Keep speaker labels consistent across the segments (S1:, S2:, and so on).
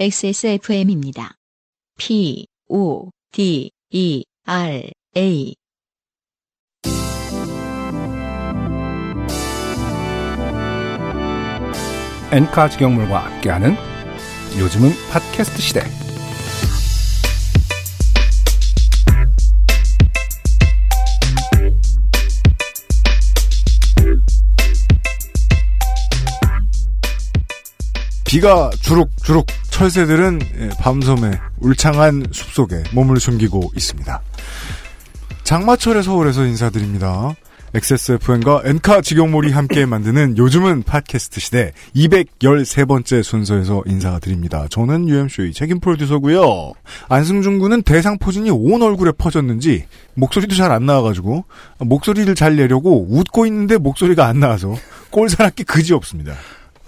S1: XSFM입니다. P, O, D, E, R, A.
S2: 엔카 직영물과 함께하는 요즘은 팟캐스트 시대.
S3: 비가 주룩주룩 철새들은 예, 밤섬의 울창한 숲속에 몸을 숨기고 있습니다. 장마철의 서울에서 인사드립니다. XSFM과 엔카 직영몰이 함께 만드는 요즘은 팟캐스트 시대 213번째 순서에서 인사드립니다. 저는 UMC의 책임 프로듀서고요. 안승준 군은 대상 포진이 온 얼굴에 퍼졌는지 목소리도 잘 안 나와가지고 목소리를 잘 내려고 웃고 있는데 목소리가 안 나와서 꼴사납기 그지 없습니다.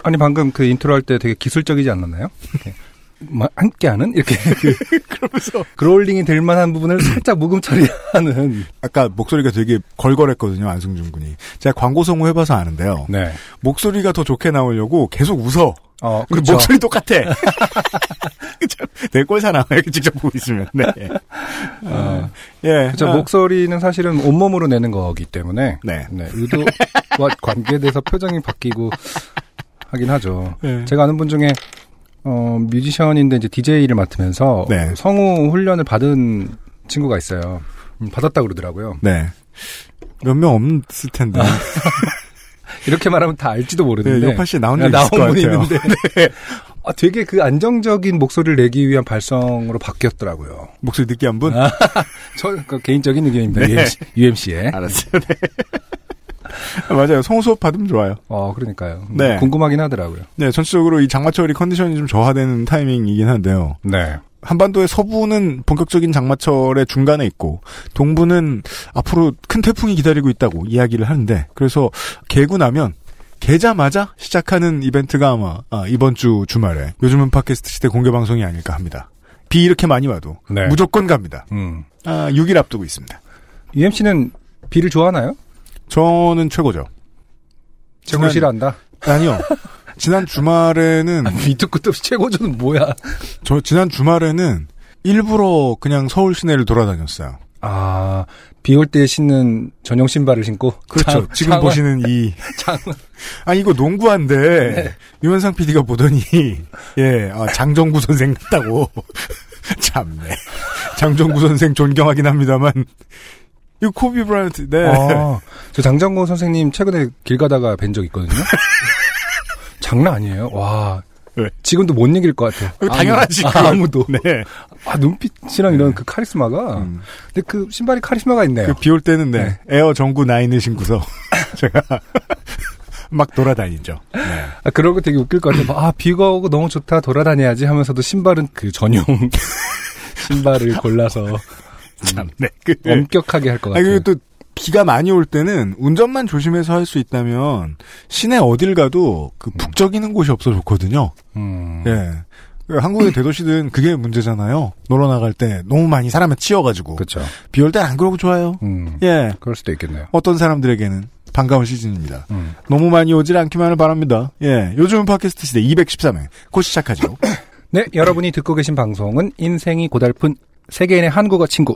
S2: 아니 방금 그 인트로 할 때 되게 기술적이지 않았나요? 이렇게 뭐 함께하는 이렇게 그
S3: 그러면서
S2: growling이 될 만한 부분을 살짝 묵음 처리하는.
S3: 아까 목소리가 되게 걸걸했거든요 안승준 군이. 제가 광고 성우 해봐서 아는데요.
S2: 네.
S3: 목소리가 더 좋게 나오려고 계속 웃어.
S2: 어
S3: 그리고
S2: 그렇죠.
S3: 목소리 똑같아. 참, 내 꼴사 나와 이렇게 직접 보고 있으면. 네.
S2: 어,
S3: 예.
S2: 그렇죠.
S3: 아,
S2: 목소리는 사실은 온몸으로 내는 거기 때문에
S3: 네.
S2: 네, 의도와 관계돼서 표정이 바뀌고 하긴 하죠.
S3: 네.
S2: 제가 아는 분 중에 어, 뮤지션인데 이제 DJ를 맡으면서
S3: 네.
S2: 성우 훈련을 받은 친구가 있어요. 음, 받았다 그러더라고요.
S3: 네. 몇 명 없을 텐데.
S2: 이렇게 말하면 다 알지도
S3: 네,
S2: 모르는데
S3: 요파 씨 나온 적
S2: 네,
S3: 있을 것 같아요.
S2: 있는데 아, 되게 그 안정적인 목소리를 내기 위한 발성으로 바뀌었더라고요.
S3: 목소리 느끼한 분?
S2: 저그 개인적인 의견입니다.
S3: 네.
S2: UMC, UMC에.
S3: 알았어요. 네. 맞아요. 성우 수업 받으면 좋아요.
S2: 어, 그러니까요. 음,
S3: 네.
S2: 궁금하긴 하더라고요.
S3: 네, 전체적으로 이 장마철이 컨디션이 좀 저하되는 타이밍이긴 한데요.
S2: 네.
S3: 한반도의 서부는 본격적인 장마철의 중간에 있고 동부는 앞으로 큰 태풍이 기다리고 있다고 이야기를 하는데 그래서 개고 나면 개자마자 시작하는 이벤트가 아마 아, 이번 주 주말에 요즘은 팟캐스트 시대 공개 방송이 아닐까 합니다. 비 이렇게 많이 와도
S2: 네.
S3: 무조건 갑니다.
S2: 음.
S3: 아, 6일 앞두고 있습니다.
S2: UMC는 비를 좋아하나요?
S3: 저는 최고죠.
S2: 최고 싫어한다.
S3: 아니요. 지난 주말에는
S2: 밑도 끝도 없이 최고조는 뭐야?
S3: 저 지난 주말에는 일부러 그냥 서울 시내를 돌아다녔어요.
S2: 아, 비 올 때 신는 전용 신발을 신고.
S3: 그렇죠.
S2: 장-
S3: 지금
S2: 장원-
S3: 보시는 이
S2: 장,
S3: 아 이거 농구한데
S2: 네.
S3: 유현상 PD가 보더니 예 아, 장정구 선생 같다고 참네 장정구 선생 존경하긴 합니다만 이거 코비 브라이언트 네
S2: 아, 저 장정구 선생님 최근에 길 가다가 뵌 적 있거든요. 장난 아니에요. 와.
S3: 왜?
S2: 지금도 못 이길 것 같아요.
S3: 당연하지
S2: 아무. 아무 도.
S3: 네.
S2: 아, 눈빛이랑 이런 그 카리스마가.
S3: 음.
S2: 근데 그 신발이 카리스마가 있네요.
S3: 그 비올 때는 네, 에어 정구 nine을 신고서 제가 막 돌아다니죠. 네.
S2: 아, 그러고 되게 웃길 것 같아요. 아, 비가 오고 너무 좋다, 돌아다녀야지 하면서도 신발은 그 전용 신발을 골라서
S3: 참, 네. 그,
S2: 엄격하게 할것
S3: 아,
S2: 같아요.
S3: 그리고 또 비가 많이 올 때는 운전만 조심해서 할 수 있다면 시내 어딜 가도 그 북적이는 곳이 없어 좋거든요.
S2: 음.
S3: 예. 그 한국의 대도시든 그게 문제잖아요. 놀러 나갈 때 너무 많이 사람에 치여가지고
S2: 그렇죠.
S3: 비올 때 안 그러고 좋아요.
S2: 음.
S3: 예.
S2: 그럴 수도 있겠네요.
S3: 어떤 사람들에게는 반가운 시즌입니다.
S2: 음.
S3: 너무 많이 오질 않기만을 바랍니다. 예. 요즘 팟캐스트 시대 213회 곧 시작하죠.
S2: 네, 여러분이 듣고 계신 방송은 인생이 고달픈 세계인의 한국어 친구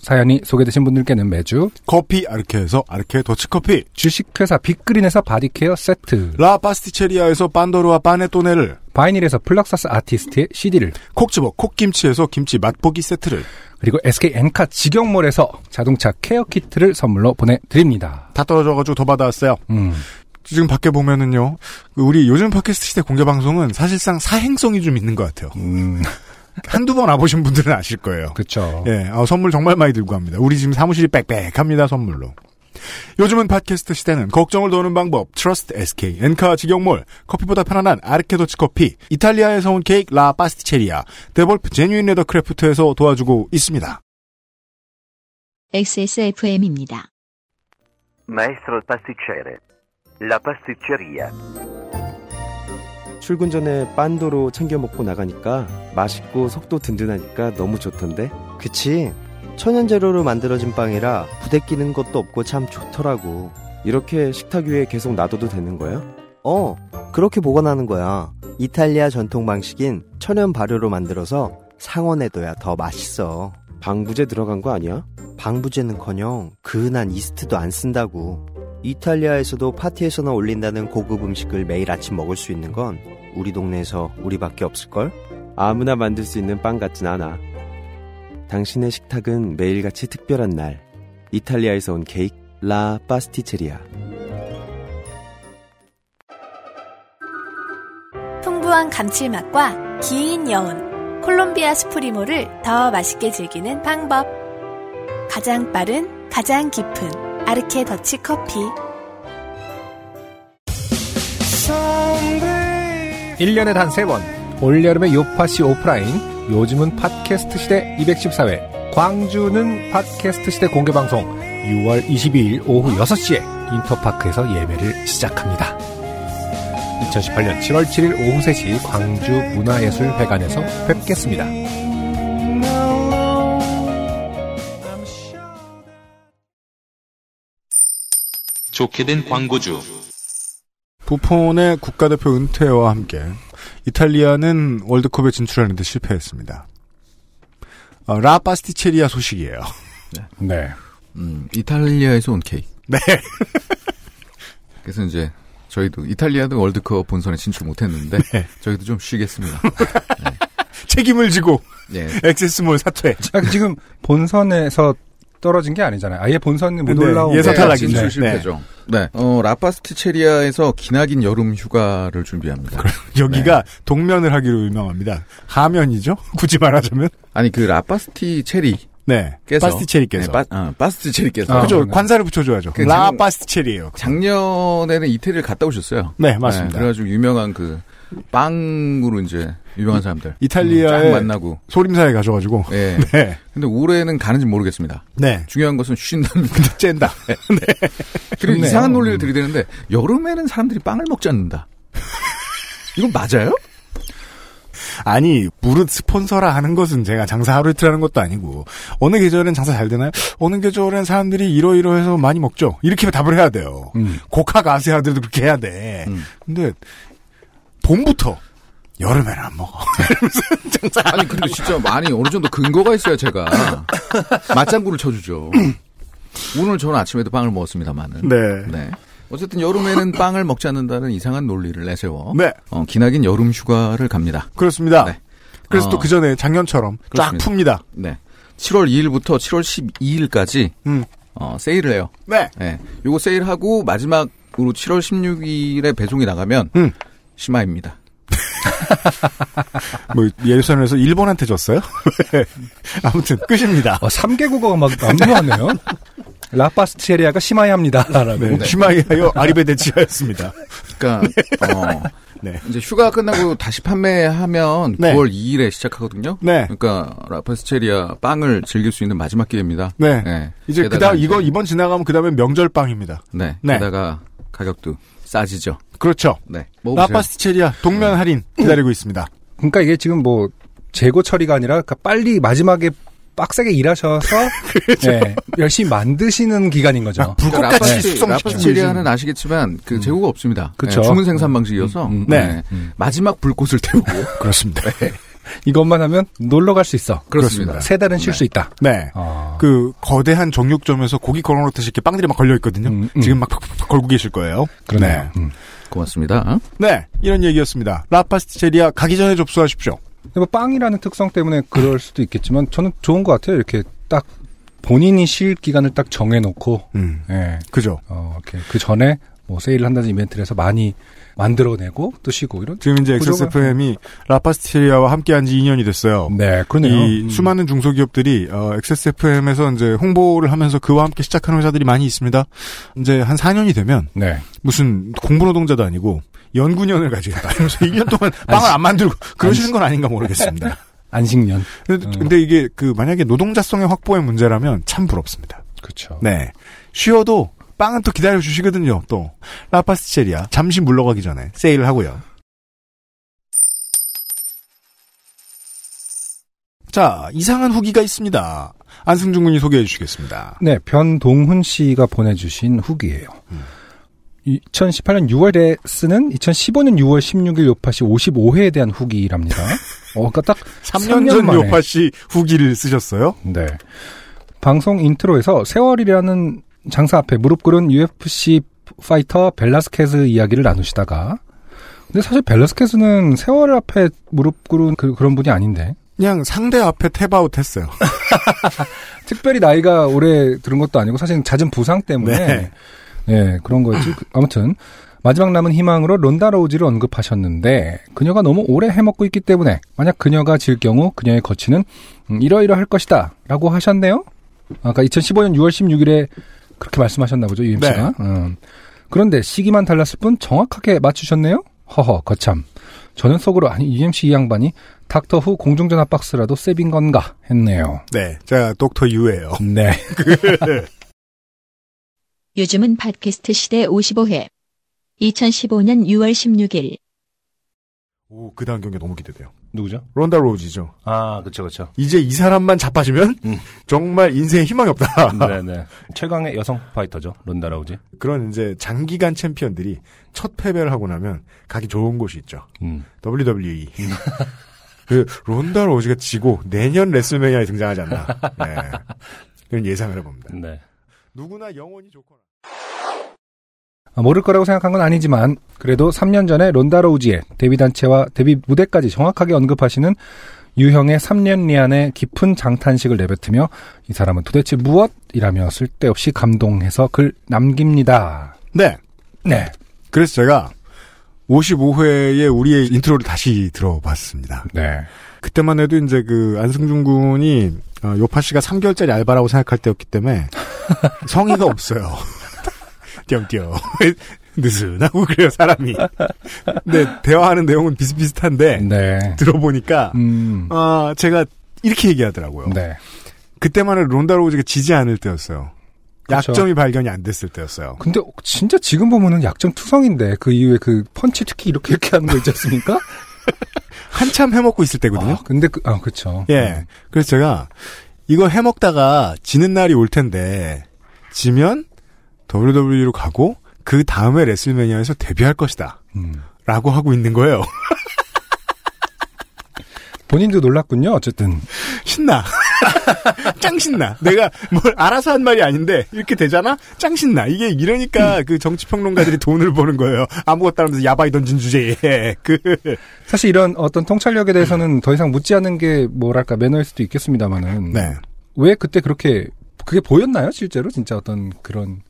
S2: 사연이 소개되신 분들께는 매주
S3: 커피 아르케에서 아르케 더치커피
S2: 주식회사 빅그린에서 body care 세트,
S3: 라 파스티체리아에서 빤도르와 파네토네를
S2: 바이닐에서 플럭서스 아티스트의 CD를,
S3: 콕집어 콕김치에서 김치 맛보기 세트를
S2: 그리고 SK 엔카 직영몰에서 자동차 care kit를 선물로 보내드립니다.
S3: 다 떨어져가지고 더 받아왔어요.
S2: 음,
S3: 지금 밖에 보면은요, 그 우리 요즘 팟캐스트 시대 공개 방송은 사실상 사행성이 좀 있는 것 같아요.
S2: 음,
S3: 한두 번 와보신 분들은 아실 거예요.
S2: 그쵸.
S3: 예, 아, 선물 정말 많이 들고 갑니다. 우리 지금 사무실이 빽빽합니다, 선물로. 요즘은 팟캐스트 시대는 걱정을 더는 방법, 트러스트 SK, 엔카 직영몰, 커피보다 편안한 아르케 더치 커피, 이탈리아에서 온 케이크 라 파스티체리아, 데볼프 제뉴인 레더 크래프트에서 도와주고 있습니다.
S1: XSFM입니다.
S4: Maestro pasticcere, La pasticceria.
S5: 출근 전에 빤도로 챙겨 먹고 나가니까 맛있고 속도 든든하니까 너무 좋던데.
S6: 그치? 천연 재료로 만들어진 빵이라 부대 끼는 것도 없고 참 좋더라고.
S5: 이렇게 식탁 위에 계속 놔둬도 되는 거야?
S6: 어, 그렇게 보관하는 거야. 이탈리아 전통 방식인 천연 발효로 만들어서 상온에둬야 더 맛있어.
S5: 방부제 들어간 거 아니야?
S6: 방부제는커녕 그은한 이스트도 안 쓴다고. 이탈리아에서도 파티에서나 올린다는 고급 음식을 매일 아침 먹을 수 있는 건 우리 동네에서 우리밖에 없을걸?
S5: 아무나 만들 수 있는 빵 같진 않아. 당신의 식탁은 매일같이 특별한 날. 이탈리아에서 온 케이크 라 파스티체리아.
S7: 풍부한 감칠맛과 긴 여운, 콜롬비아 스프리모를 더 맛있게 즐기는 방법. 가장 빠른, 가장 깊은 아르케 더치 커피.
S2: 1년에 단 3번 올여름의 요파시 오프라인 요즘은 팟캐스트 시대 214회 광주는 팟캐스트 시대 공개방송 6월 22일 오후 6시에 인터파크에서 예매를 시작합니다. 2018년 7월 7일 오후 3시 광주 문화예술회관에서 뵙겠습니다.
S8: 좋게 된 광고주.
S3: 부폰의 국가대표 은퇴와 함께 이탈리아는 월드컵에 진출하는데 실패했습니다. 어, 라 파스티체리아 소식이에요.
S2: 네.
S9: 음, 이탈리아에서 온 케이크.
S3: 네.
S9: 그래서 이제 저희도 이탈리아도 월드컵 본선에 진출 못했는데
S3: 네.
S9: 저희도 좀 쉬겠습니다.
S3: 책임을 지고
S9: 예.
S3: 액세스몰 사퇴.
S2: 아, 지금 본선에서 떨어진 게 아니잖아요. 아예 본선에 못
S3: 네,
S2: 올라오고
S3: 예선 탈락이죠. 네.
S9: 실패죠. 네. 어, 라파스티체리아에서 기나긴 여름 휴가를 준비합니다.
S3: 여기가 동면을 하기로 유명합니다. 하면이죠? 굳이 말하자면.
S9: 아니 그 라파스티체리
S3: 네.
S9: 께서
S3: 파스티체리께서.
S9: 네, 빠, 아, 파스티체리께서
S2: 아,
S3: 그죠.
S2: 네.
S3: 관사를 붙여줘야죠. 그라
S9: 장-
S3: 파스티체리예요.
S9: 작년에는 이태리를 갔다 오셨어요.
S3: 네, 맞습니다.
S9: 네, 그래가지고 유명한 그 빵으로 이제 유명한 사람들 쫙
S3: 이탈리아의
S9: 만나고.
S3: 소림사에 가셔가지고.
S9: 예.
S3: 네.
S9: 근데 올해는 가는지 모르겠습니다.
S3: 네.
S9: 중요한 것은 쉰답니다.
S3: 쨘다.
S9: 그리고
S2: 좋네요.
S9: 이상한 논리를
S2: 음.
S9: 들이대는데 여름에는 사람들이 빵을 먹지 않는다. 이건 맞아요?
S3: 아니, 무릇 스폰서라 하는 것은 제가 장사 하루 이틀 하는 것도 아니고, 어느 계절엔 장사 잘 되나요? 어느 계절엔 사람들이 이러이러해서 많이 먹죠. 이렇게 답을 해야 돼요.
S2: 음.
S3: 고카 가수야들도 그렇게 해야 돼.
S9: 음.
S3: 근데, 봄부터, 여름에는 안 먹어.
S9: 아니 근데 진짜 많이 어느 정도 근거가 있어야 제가 맞장구를 쳐주죠. 오늘 저는 아침에도 빵을 먹었습니다만은.
S3: 네.
S9: 네. 어쨌든 여름에는 빵을 먹지 않는다는 이상한 논리를 내세워
S3: 네.
S9: 어, 기나긴 여름 휴가를 갑니다.
S3: 그렇습니다.
S9: 네.
S3: 그래서
S9: 어.
S3: 또그 전에 작년처럼 쫙. 풉니다.
S9: 네. 7월 2일부터 7월 12일까지
S3: 음.
S9: 어, 세일을 해요.
S3: 네.
S9: 네. 요거 세일하고 마지막으로 7월 16일에 배송이 나가면
S3: 음.
S9: 심화입니다.
S3: 뭐, 예선에서 일본한테 졌어요? 네. 아무튼, 끝입니다.
S2: 어, 3개국어가 막 난무하네요. 라파스티체리아가 심하야합니다. 라고.
S3: 네. 슈마이하여 아리베데치아였습니다.
S9: 그러니까 어,
S3: 네.
S9: 이제 휴가 끝나고 다시 판매하면
S3: 네.
S9: 9월 2일에 시작하거든요.
S3: 네.
S9: 그러니까 라파스체리아 빵을 즐길 수 있는 마지막 기회입니다.
S3: 네.
S9: 네.
S3: 이제 그다음 이거 이번 지나가면 그다음에 명절 빵입니다.
S9: 네.
S3: 네.
S9: 게다가 가격도 싸지죠.
S3: 그렇죠.
S9: 네.
S3: 라파스티체리아 동면 할인 기다리고 있습니다.
S2: 그러니까 이게 지금 뭐 재고 처리가 아니라 그러니까 빨리 마지막에 빡세게 일하셔서 네, 열심히 만드시는 기간인 거죠.
S3: 아, 불꽃같이
S9: 그러니까 라파스티-
S3: 숙성시키고
S9: 라파스체리아는 아시겠지만 그 재고가 없습니다.
S2: 그쵸.
S9: 네, 주문 생산 방식이어서
S2: 음, 음,
S3: 네.
S9: 마지막 불꽃을 태우고
S3: 그렇습니다.
S2: 이것만 하면 놀러 갈 수 있어.
S9: 그렇습니다.
S2: 세 달은 쉴
S9: 네.
S2: 수 있다.
S3: 네.
S2: 아.
S3: 그 거대한 정육점에서 고기 걸어놓듯이 이렇게 빵들이 막 걸려 있거든요.
S2: 음, 음.
S3: 지금 막 걸고 계실 거예요.
S2: 그러네요.
S3: 네.
S2: 음.
S9: 고맙습니다.
S3: 네, 이런 얘기였습니다. 라파스티체리아 가기 전에 접수하십시오.
S2: 뭐 빵이라는 특성 때문에 그럴 수도 있겠지만 저는 좋은 것 같아요. 이렇게 딱 본인이 쉴 기간을 딱 정해놓고
S3: 음,
S2: 예,
S3: 그죠.
S2: 어, 이렇게 그 전에 뭐 세일을 한다는 이벤트를 해서 많이 만들어내고 또 쉬고 이런.
S3: 지금 이제 XSFM이 라파스티체리아와 함께한 지 2년이 됐어요.
S2: 네, 그러네요.
S3: 이
S2: 음.
S3: 수많은 중소기업들이 어, XSFM에서 이제 홍보를 하면서 그와 함께 시작하는 회사들이 많이 있습니다. 이제 한 4년이 되면
S2: 네.
S3: 무슨 공부노동자도 아니고 연구년을 가지겠다. 이러면서 2년 동안 빵을 안 만들고 그러시는 건 아닌가 모르겠습니다.
S2: 안식년.
S3: 근데,
S2: 음.
S3: 근데 이게 그 만약에 노동자성의 확보의 문제라면 참 부럽습니다.
S2: 그렇죠.
S3: 네. 쉬어도 빵은 또 기다려 주시거든요. 또 라 파스티체리아 잠시 물러가기 전에 세일을 하고요. 자 이상한 후기가 있습니다. 안승준 군이 소개해 주시겠습니다.
S2: 네, 변동훈 씨가 보내주신 후기예요. 2018년 6월에 쓰는 2015년 6월 16일 요파시 55회에 대한 후기랍니다. 어, 그러니까 딱
S3: 3년,
S2: 3년
S3: 전
S2: 만에.
S3: 요파 씨 후기를 쓰셨어요?
S2: 네. 방송 intro에서 세월이라는 장사 앞에 무릎 꿇은 UFC 파이터 벨라스케즈 이야기를 나누시다가 근데 사실 벨라스케즈는 세월 앞에 무릎 꿇은 그런 분이 아닌데
S3: 그냥 상대 앞에 tap out 했어요.
S2: 특별히 나이가 오래 들은 것도 아니고 사실은 잦은 부상 때문에
S3: 네.
S2: 네, 그런 거였지. 그- 아무튼 마지막 남은 희망으로 론다 로우지를 언급하셨는데 그녀가 너무 오래 해먹고 있기 때문에 만약 그녀가 질 경우 그녀의 거취는 음, 이러이러할 것이다 라고 하셨네요. 아까 2015년 6월 16일에 그렇게 말씀하셨나 보죠, UMC가. 음. 그런데 시기만 달랐을 뿐 정확하게 맞추셨네요. 허허, 거참. 저는 속으로 아니 UMC 이 양반이 닥터 후 공중전화 박스라도 세빈 건가 했네요.
S3: 네, 제가 독터 유예요.
S2: 네.
S1: 요즘은 팟캐스트 시대 55회. 2015년 6월 16일.
S3: 오, 그 다음 경기 너무 기대돼요.
S2: 누구죠?
S3: 론다 로우지죠.
S2: 아, 그쵸, 그쵸.
S3: 이제 이 사람만 자빠지면
S2: 음.
S3: 정말 인생에 희망이 없다.
S2: 네네. 최강의 여성 파이터죠. 론다 로우지.
S3: 그런 이제 장기간 챔피언들이 첫 패배를 하고 나면 가기 좋은 곳이 있죠.
S2: 음.
S3: WWE. 그 론다 로우지가 지고 내년 레슬매니아에 등장하지 않나. 네. 그런 예상을 해봅니다.
S2: 네.
S3: 누구나 영원히 좋거나.
S2: 아, 모를 거라고 생각한 건 아니지만 그래도 3년 전에 론다 로우지의 데뷔 단체와 데뷔 무대까지 정확하게 언급하시는 유형의 3년 리안의 깊은 장탄식을 내뱉으며 이 사람은 도대체 무엇이라며 쓸데없이 감동해서 글 남깁니다.
S3: 네.
S2: 네.
S3: 그래서 제가 55회에 우리의 인트로를 다시 들어봤습니다.
S2: 네.
S3: 그때만 해도 이제 그 안승준 군이 어, 요파 씨가 3개월짜리 알바라고 생각할 때였기 때문에 성의가 없어요. 띄엄띄엄. 느슨하고 그래요, 사람이. 근데 대화하는 내용은 비슷비슷한데
S2: 네.
S3: 들어보니까
S2: 음.
S3: 아, 제가 이렇게 얘기하더라고요.
S2: 네.
S3: 그때만 해도 론다 로우즈가 지지 않을 때였어요.
S2: 그렇죠.
S3: 약점이 발견이 안 됐을 때였어요.
S2: 근데 진짜 지금 보면은 약점 투성인데 그 이후에 그 펀치 특히 이렇게 이렇게 하는 거 있지 않습니까?
S3: 한참 해먹고 있을 때거든요.
S2: 아, 근데 그, 아, 그쵸.
S3: 예. 그래서 제가 이거 해먹다가 지는 날이 올 텐데 지면 WWE로 가고 그 다음에 레슬매니아에서 데뷔할 것이다.
S2: 음.
S3: 라고 하고 있는 거예요.
S2: 본인도 놀랐군요, 어쨌든.
S3: 신나. 짱 신나. 내가 뭘 알아서 한 말이 아닌데 이렇게 되잖아? 짱 신나. 이게 이러니까 그 정치 평론가들이 돈을 버는 거예요. 아무것도 안 하면서 야바이 던진 주제에. 그
S2: 사실 이런 어떤 통찰력에 대해서는 더 이상 묻지 않는 게 뭐랄까 매너일 수도 있겠습니다만은.
S3: 네.
S2: 왜 그때 그렇게 그게 보였나요, 실제로? 진짜 어떤 그런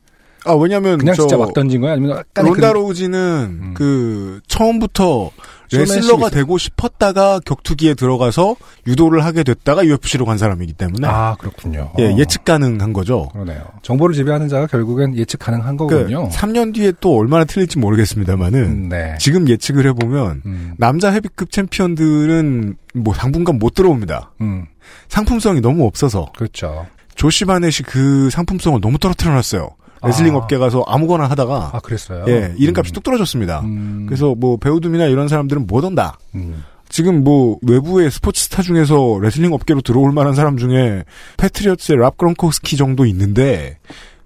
S3: 아 왜냐면
S2: 그냥
S3: 저
S2: 진짜 막 던진 거야? 아니면
S3: 론다
S2: 그-
S3: 로우지는
S2: 음.
S3: 그 처음부터 레슬러가. 되고 싶었다가 격투기에 들어가서 유도를 하게 됐다가 UFC로 간 사람이기 때문에
S2: 아, 그렇군요.
S3: 예,
S2: 어,
S3: 예측 가능한 거죠.
S2: 그러네요. 정보를 지배하는 자가 결국엔 예측 가능한
S3: 그
S2: 거군요.
S3: 3년 뒤에 또 얼마나 틀릴지 모르겠습니다만은
S2: 음, 네.
S3: 지금 예측을 해보면
S2: 음,
S3: 남자 헤비급 챔피언들은 뭐 당분간 못 들어옵니다.
S2: 음,
S3: 상품성이 너무 없어서
S2: 그렇죠.
S3: 조시 바넷이 그 상품성을 너무 떨어뜨려 놨어요. 레슬링
S2: 아.
S3: 업계 가서 아무거나 하다가
S2: 아, 그랬어요?
S3: 예 이름값이
S2: 음,
S3: 뚝 떨어졌습니다.
S2: 음,
S3: 그래서 뭐 베우둠이나 이런 사람들은 못 온다.
S2: 음,
S3: 지금 뭐 외부의 스포츠 스타 중에서 레슬링 업계로 들어올 만한 사람 중에 패트리어츠의 랍 그런코스키 정도 있는데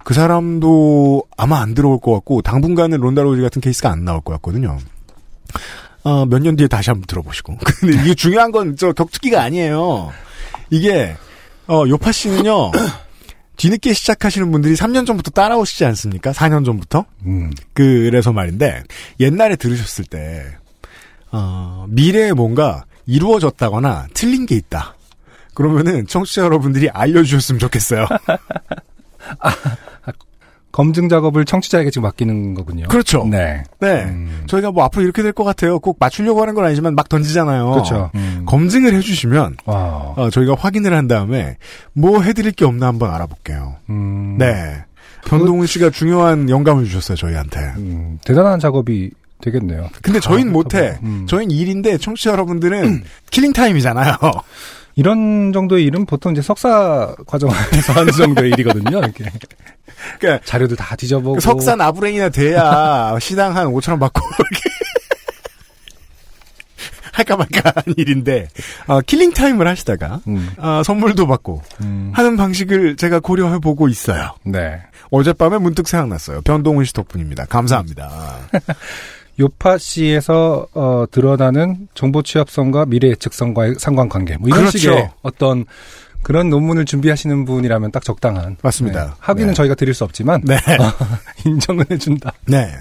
S3: 그 사람도 아마 안 들어올 것 같고 당분간은 론다 로지 같은 케이스가 안 나올 것 같거든요. 어, 몇 년 뒤에 다시 한번 들어보시고. 근데 이게 중요한 건 저 격투기가 아니에요. 이게 어, 요파 씨는요. 뒤늦게 시작하시는 분들이 3년 전부터 따라오시지 않습니까? 4년 전부터?
S2: 음,
S3: 그래서 말인데 옛날에 들으셨을 때 어, 미래에 뭔가 이루어졌다거나 틀린 게 있다. 그러면은 청취자 여러분들이 알려주셨으면 좋겠어요.
S2: 검증 작업을 청취자에게 지금 맡기는 거군요.
S3: 그렇죠.
S2: 네.
S3: 네.
S2: 음,
S3: 저희가 뭐 앞으로 이렇게 될 것 같아요. 꼭 맞추려고 하는 건 아니지만 막 던지잖아요.
S2: 그렇죠. 음.
S3: 검증을 해주시면
S2: 와.
S3: 어, 저희가 확인을 한 다음에 뭐 해드릴 게 없나 한번 알아볼게요.
S2: 음,
S3: 네. 변동훈 씨가 중요한 영감을 주셨어요 저희한테.
S2: 음, 대단한 작업이 되겠네요.
S3: 근데 저희는 못해.
S2: 음.
S3: 저희는 일인데 청취자 여러분들은 killing time이잖아요.
S4: 이런 정도의 일은 보통 이제 석사 과정에서 하는 정도의 일이거든요. 이렇게
S3: 그러니까
S4: 자료도 다 뒤져보고
S3: 석사 나부랭이나 돼야 시간당 한 5천 원 받고 이렇게 할까 말까 한 일인데 어, killing time을 하시다가
S4: 음,
S3: 어, 선물도 받고
S4: 음,
S3: 하는 방식을 제가 고려해 보고 있어요.
S4: 네.
S3: 어젯밤에 문득 생각났어요. 변동훈 씨 덕분입니다. 감사합니다.
S4: 요파 씨에서 어, 드러나는 정보 취합성과 미래 예측성과의 상관관계 뭐 이런
S3: 그렇죠.
S4: 식의 어떤 그런 논문을 준비하시는 분이라면 딱 적당한
S3: 맞습니다.
S4: 네. 학위는
S3: 네.
S4: 저희가 드릴 수 없지만
S3: 네.
S4: 인정은 해준다.
S3: 네.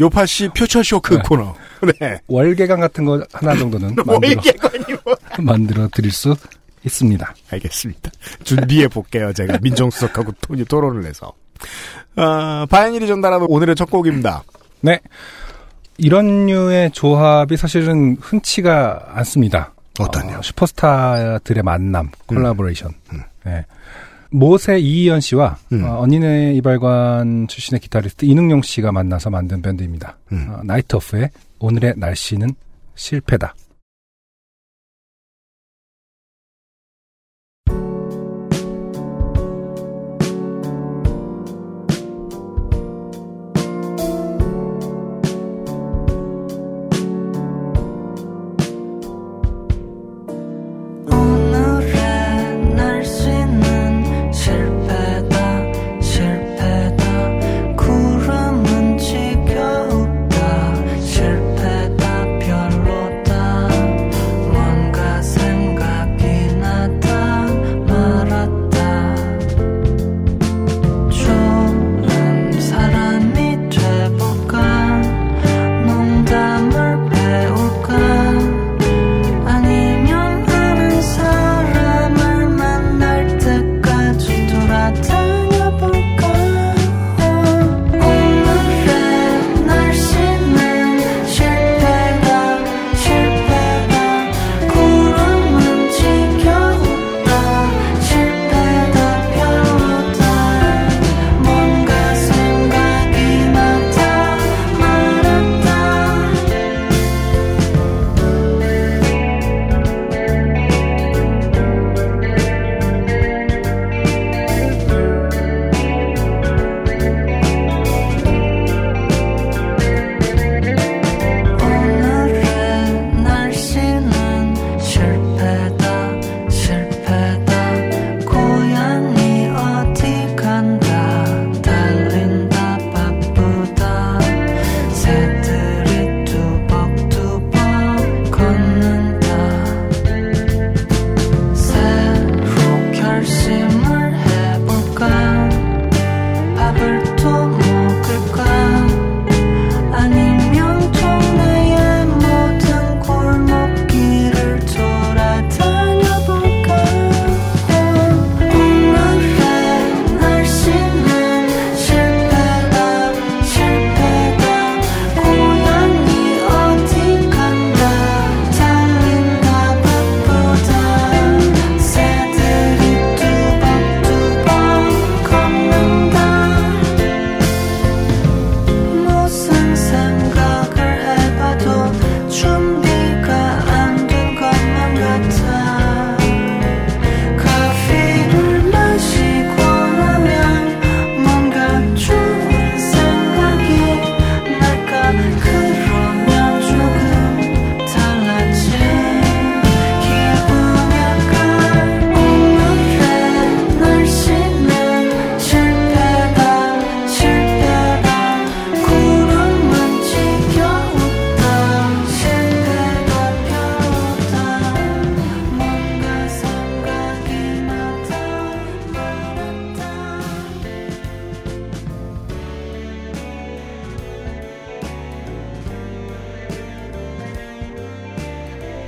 S3: 요파 씨 퓨처 쇼크
S4: 네.
S3: 코너. 네.
S4: 월계관 같은 거 하나 정도는
S3: 월계관이 뭐.
S4: 만들어 드릴 수 있습니다.
S3: 알겠습니다. 준비해 볼게요. 제가 민정수석하고 토론을 해서. 아, 바연일이 전달하는 오늘의 첫 곡입니다.
S4: 네. 이런 류의 조합이 사실은 흔치가 않습니다.
S3: 어떤요?
S4: 어, 슈퍼스타들의 만남, 콜라보레이션.
S3: 음.
S4: 네. 못의 이이언 씨와
S3: 음.
S4: 어, 언니네 이발관 출신의 기타리스트 이능룡 씨가 만나서 만든 밴드입니다.
S3: 음.
S4: 어, 나이트 오프의 오늘의 날씨는 실패다.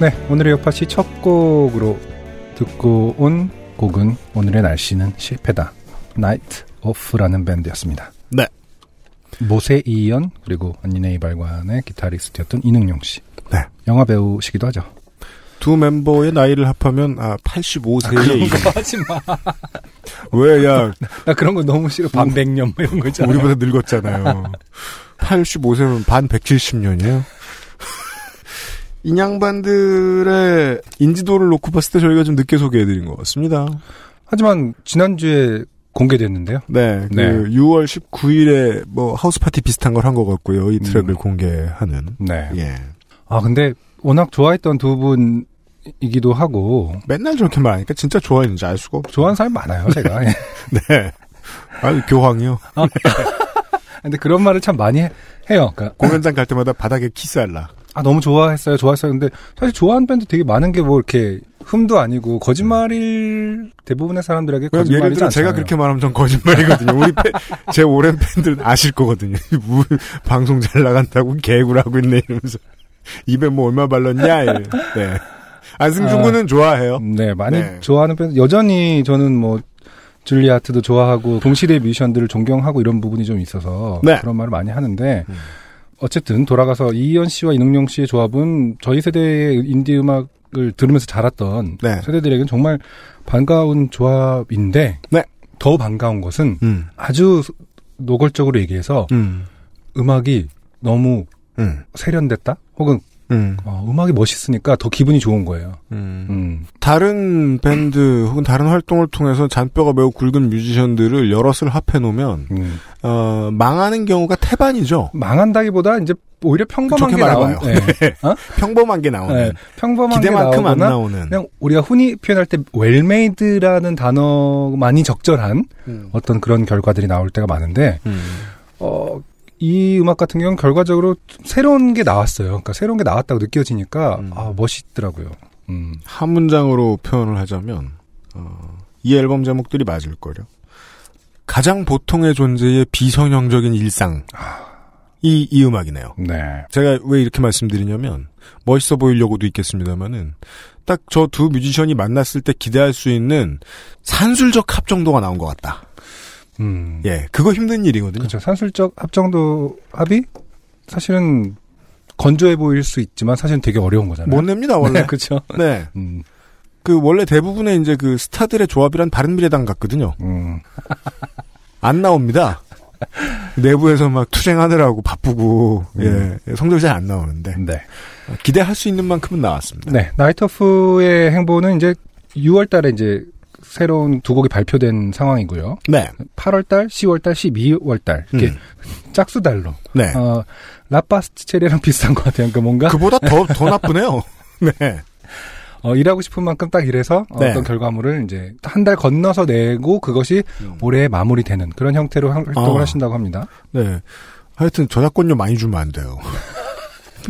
S2: 네, 오늘의
S4: 여파씨 첫 곡으로 듣고 온 곡은 오늘의 날씨는 실패다. 나이트 오프라는 밴드였습니다.
S3: 네.
S4: 모세 이연 그리고 언니네 이발관의 기타리스트였던 이능용 씨.
S3: 네.
S4: 영화 배우시기도 하죠.
S3: 두 멤버의 나이를 합하면 아 85세의 일.
S4: 하지 마.
S3: 왜야
S4: 나 그런 거 너무 싫어. 반백년 뭐 이런 거 있잖아.
S3: 우리보다 늙었잖아요. 85세면 반 170년이에요. 인양반들의 인지도를 놓고 봤을 때 저희가 좀 늦게 소개해드린 것 같습니다.
S2: 하지만 지난주에 공개됐는데요.
S3: 네, 그
S2: 네.
S3: 6월 19일에 뭐 하우스 파티 비슷한 걸 한 것 같고요. 이 트랙을
S2: 음.
S3: 공개하는.
S2: 네.
S3: 예.
S2: 아 근데 워낙 좋아했던 두 분 이기도 하고
S3: 맨날 저렇게 말하니까 진짜 좋아했는지 알 수가 없죠.
S2: 좋아하는 사람이 많아요, 제가. 예.
S3: 네. 아유, 교황이요.
S2: 근데 그런 말을 참 많이 해, 요 그러니까
S3: 공연장 갈 때마다 바닥에 키스할라.
S2: 아 너무 좋아했어요, 좋아했어요. 근데 사실 좋아하는 밴드 되게 많은 게 뭐 이렇게 흠도 아니고 거짓말일 대부분의 사람들에게
S3: 그럼 예를
S2: 거짓말이지
S3: 들어. 제가 그렇게 말하면 전 거짓말이거든요. 우리 팬, 제 오랜 팬들은 아실 거거든요. 뭐, 방송 잘 나간다고 개구를 하고 있네 이러면서 입에 뭐 얼마 발랐냐. 이래. 네. 안승준
S2: 아.
S3: 군은 좋아해요.
S2: 네, 많이
S3: 네.
S2: 좋아하는 밴드 여전히 저는 뭐 줄리아트도 좋아하고 동시대 뮤지션들을 존경하고 이런 부분이 좀 있어서
S3: 네.
S2: 그런 말을 많이 하는데 어쨌든 돌아가서 이희연 씨와 이능용 씨의 조합은 저희 세대의 인디 음악을 들으면서 자랐던
S3: 네.
S2: 세대들에게는 정말 반가운 조합인데
S3: 네.
S2: 더 반가운 것은
S3: 음.
S2: 아주 노골적으로 얘기해서
S3: 음.
S2: 음악이 너무
S3: 음.
S2: 세련됐다 혹은
S3: 음.
S2: 어, 음악이 멋있으니까 더 기분이 좋은 거예요.
S3: 음.
S2: 음.
S3: 다른 밴드 혹은 다른 활동을 통해서 잔뼈가 매우 굵은 뮤지션들을 여럿을 합해 놓으면
S2: 음.
S3: 어, 망하는 경우가 태반이죠.
S2: 망한다기보다 이제 오히려 평범한
S3: 게 말해봐요.
S2: 네.
S3: 네.
S2: 어?
S3: 평범한 게 나오는
S2: 네. 평범한
S3: 기대만큼
S2: 게
S3: 안 나오는
S2: 그냥 우리가 흔히 표현할 때 웰메이드라는 단어만이 적절한
S3: 음.
S2: 어떤 그런 결과들이 나올 때가 많은데
S3: 음.
S2: 어, 이 음악 같은 경우는 결과적으로 새로운 게 나왔어요. 그러니까 새로운 게 나왔다고 느껴지니까
S3: 음.
S2: 아 멋있더라고요. 음.
S3: 한 문장으로 표현을 하자면 어, 이 앨범 제목들이 맞을 거요. 가장 보통의 존재의 비선형적인 일상. 이, 이 음악이네요.
S2: 네.
S3: 제가 왜 이렇게 말씀드리냐면, 멋있어 보이려고도 있겠습니다만은, 딱 저 두 뮤지션이 만났을 때 기대할 수 있는 산술적 합 정도가 나온 것 같다.
S2: 음.
S3: 예, 그거 힘든 일이거든요.
S2: 그렇죠. 산술적 합정도 합이 사실은 건조해 보일 수 있지만 사실은 되게 어려운 거잖아요.
S3: 못 냅니다, 원래.
S2: 네, 그렇죠.
S3: 네.
S2: 음.
S3: 그 원래 대부분의 이제 그 스타들의 조합이란 바른미래당 같거든요.
S2: 음.
S3: 안 나옵니다. 내부에서 막 투쟁하느라고 바쁘고 예 성적이 잘 안 나오는데
S2: 네.
S3: 기대할 수 있는 만큼은 나왔습니다.
S2: 네. 나이트오프의 행보는 이제 6월 달에 이제 새로운 두 곡이 발표된 상황이고요.
S3: 네,
S2: 8월 달, 10월 달, 12월 달 이렇게
S3: 음.
S2: 짝수달로
S3: 네.
S2: 어, 라파스체리랑 비슷한 것 같아요. 그러니까 뭔가
S3: 그보다 더 더 나쁘네요. 네,
S2: 어, 일하고 싶은 만큼 딱 일해서
S3: 네.
S2: 어떤 결과물을 이제 한 달 건너서 내고 그것이 올해 마무리되는 그런 형태로 활- 활동을
S3: 아.
S2: 하신다고 합니다.
S3: 네. 하여튼 저작권료 많이 주면 안 돼요.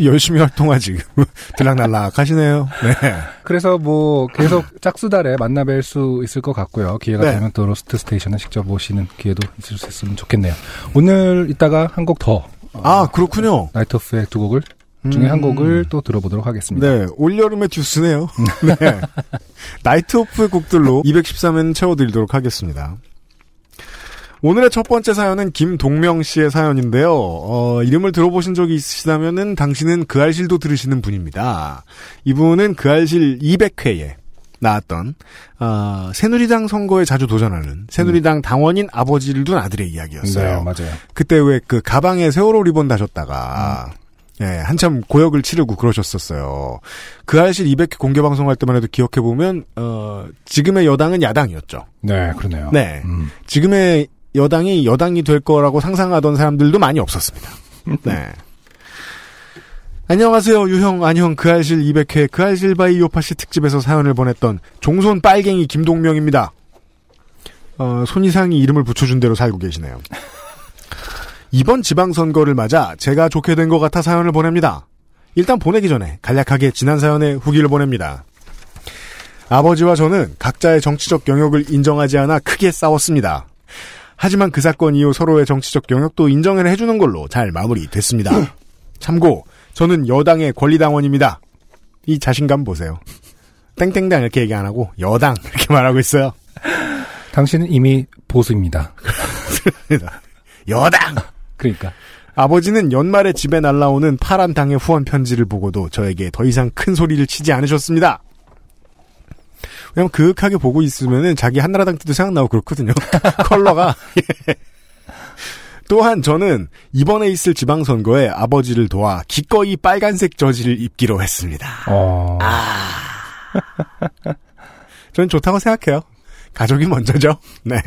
S3: 열심히 활동하지. 들락날락 하시네요. 네.
S2: 그래서 뭐 계속 짝수달에 만나뵐 수 있을 것 같고요. 기회가
S3: 네.
S2: 되면 또 로스트 스테이션을 직접 모시는 기회도 있을 수 있으면 좋겠네요. 오늘 이따가 한 곡 더.
S3: 아 그렇군요.
S2: 나이트 오프의 두 곡을 중에
S3: 음.
S2: 한 곡을 또 들어보도록 하겠습니다.
S3: 네, 올여름의 듀스네요. 네. 나이트 오프의 곡들로 213엔 채워드리도록 하겠습니다. 오늘의 첫 번째 사연은 김동명 씨의 사연인데요. 어, 이름을 들어보신 적이 있으시다면은 당신은 그알싫도 들으시는 분입니다. 이분은 그 알실 200회에 나왔던 어, 새누리당 선거에 자주 도전하는 새누리당 당원인 아버지를 둔 아들의 이야기였어요.
S2: 네, 맞아요.
S3: 그때 왜 그 가방에 세월호 리본 다셨다가 예, 한참 고역을 치르고 그러셨었어요. 그 알실 200회 공개 방송할 때만 해도 기억해 보면 어, 지금의 여당은 야당이었죠.
S2: 네, 그러네요.
S3: 네.
S2: 음.
S3: 지금의 여당이 여당이 될 거라고 상상하던 사람들도 많이 없었습니다. 네. 안녕하세요, 유형, 안녕, 그알싫 200회, 그알싫 by 요파씨 특집에서 사연을 보냈던 종손 빨갱이 김동명입니다. 어, 손이상이 이름을 붙여준 대로 살고 계시네요. 이번 지방선거를 맞아 제가 좋게 된 것 같아 사연을 보냅니다. 일단 보내기 전에 간략하게 지난 사연에 후기를 보냅니다. 아버지와 저는 각자의 정치적 영역을 인정하지 않아 크게 싸웠습니다. 하지만 그 사건 이후 서로의 정치적 영역도 인정을 해주는 걸로 잘 마무리됐습니다. 참고 저는 여당의 권리당원입니다. 이 자신감 보세요. 땡땡당 이렇게 얘기 안 하고 여당 이렇게 말하고 있어요.
S2: 당신은 이미 보수입니다.
S3: 여당!
S2: 그러니까.
S3: 아버지는 연말에 집에 날라오는 파란 당의 후원 편지를 보고도 저에게 더 이상 큰 소리를 치지 않으셨습니다. 왜냐면 그윽하게 보고 있으면은 자기 한나라당 때도 생각나고 그렇거든요. 컬러가. 예. 또한 저는 이번에 있을 지방선거에 아버지를 도와 기꺼이 빨간색 저지를 입기로 했습니다.
S2: 어.
S3: 저는 좋다고 생각해요. 가족이 먼저죠. 네.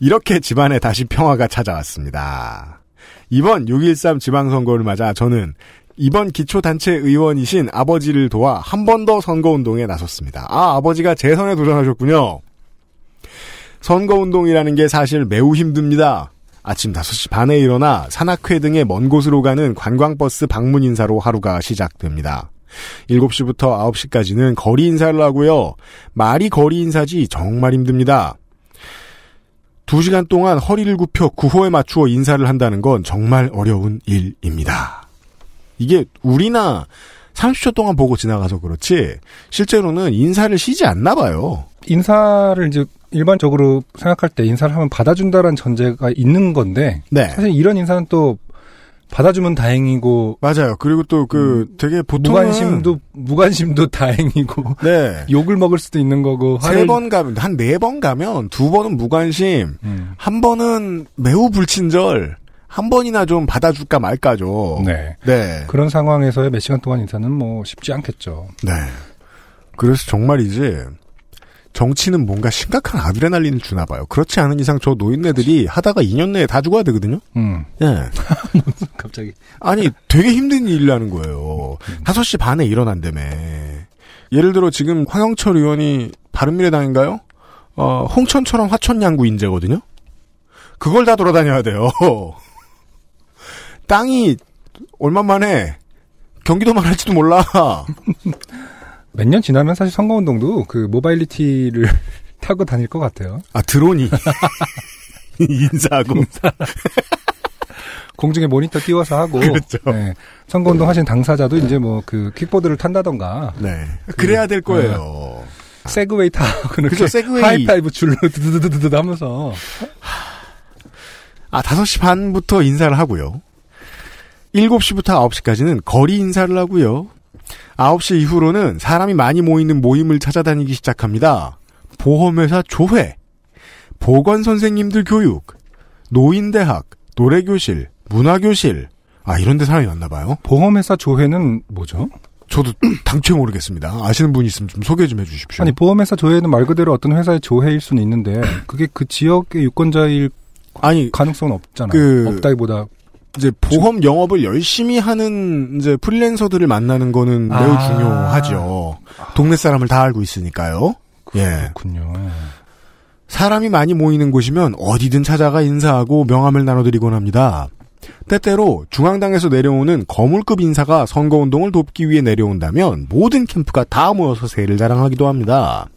S3: 이렇게 집안에 다시 평화가 찾아왔습니다. 이번 6.13 지방선거를 맞아 저는 이번 기초단체 의원이신 아버지를 도와 한 번 더 선거운동에 나섰습니다. 아, 아버지가 재선에 도전하셨군요. 선거운동이라는 게 사실 매우 힘듭니다. 아침 5시 반에 일어나 산악회 등의 먼 곳으로 가는 관광버스 방문 인사로 하루가 시작됩니다. 7시부터 9시까지는 거리 인사를 하고요. 말이 거리 인사지 정말 힘듭니다. 2시간 동안 허리를 굽혀 구호에 맞추어 인사를 한다는 건 정말 어려운 일입니다. 이게 우리나 30초 동안 보고 지나가서 그렇지 실제로는 인사를 쉬지 않나 봐요.
S2: 인사를 이제 일반적으로 생각할 때 인사를 하면 받아준다라는 전제가 있는 건데
S3: 네.
S2: 사실 이런 인사는 또 받아주면 다행이고
S3: 맞아요. 그리고 또그 되게 보통은
S2: 무관심도 무관심도 다행이고
S3: 네.
S2: 욕을 먹을 수도 있는 거고
S3: 세 번 가면 한 네 번 가면 두 번은 무관심,
S2: 음.
S3: 한 번은 매우 불친절, 한 번이나 좀 받아줄까 말까죠.
S2: 네.
S3: 네.
S2: 그런 상황에서의 몇 시간 동안 인사는 뭐 쉽지 않겠죠.
S3: 네. 그래서 정말이지 정치는 뭔가 심각한 아드레날린을 주나 봐요. 그렇지 않은 이상 저 노인네들이 하다가 2년 내에 다 죽어야 되거든요.
S2: 음.
S3: 예.
S2: 갑자기
S3: 아니 되게 힘든 일이라는 거예요. 5시 반에 일어난다며. 예를 들어 지금 황영철 의원이 바른미래당인가요? 어, 홍천처럼 화천양구 인재거든요. 그걸 다 돌아다녀야 돼요. 땅이 얼마 만에 경기도만 할지도 몰라.
S2: 몇 년 지나면 사실 선거운동도 그 모바일리티를 타고 다닐 것 같아요.
S3: 아 드론이 인사하고
S2: 공중에 모니터 띄워서 하고
S3: 그렇죠.
S2: 네. 선거운동 하신 당사자도 이제 뭐 그 킥보드를 탄다던가
S3: 네 그 래야 될 거예요.
S2: 세그웨이 타고 그렇게
S3: 그죠, 세그웨이.
S2: 하이파이브 줄로 드드드드드 하면서
S3: 아 5시 반부터 인사를 하고요. 7시부터 9시까지는 거리 인사를 하고요. 9시 이후로는 사람이 많이 모이는 모임을 찾아다니기 시작합니다. 보험회사 조회, 보건 선생님들 교육, 노인대학, 노래교실, 문화교실, 아, 이런 데 사람이 많나 봐요.
S2: 보험회사 조회는 뭐죠?
S3: 저도 당최 모르겠습니다. 아시는 분 있으면 좀 소개 좀 해주십시오.
S2: 아니 보험회사 조회는 말 그대로 어떤 회사의 조회일 수는 있는데 그게 그 지역의 유권자일
S3: 아니,
S2: 가능성은 없잖아요.
S3: 그-
S2: 없다기보다
S3: 이제 보험 영업을 열심히 하는 이제 프리랜서들을 만나는 거는 매우
S2: 아.
S3: 중요하죠. 동네 사람을 다 알고 있으니까요. 예.
S2: 그렇군요.
S3: 사람이 많이 모이는 곳이면 어디든 찾아가 인사하고 명함을 나눠드리곤 합니다. 때때로 중앙당에서 내려오는 거물급 인사가 선거운동을 돕기 위해 내려온다면 모든 캠프가 다 모여서 세를 자랑하기도 합니다.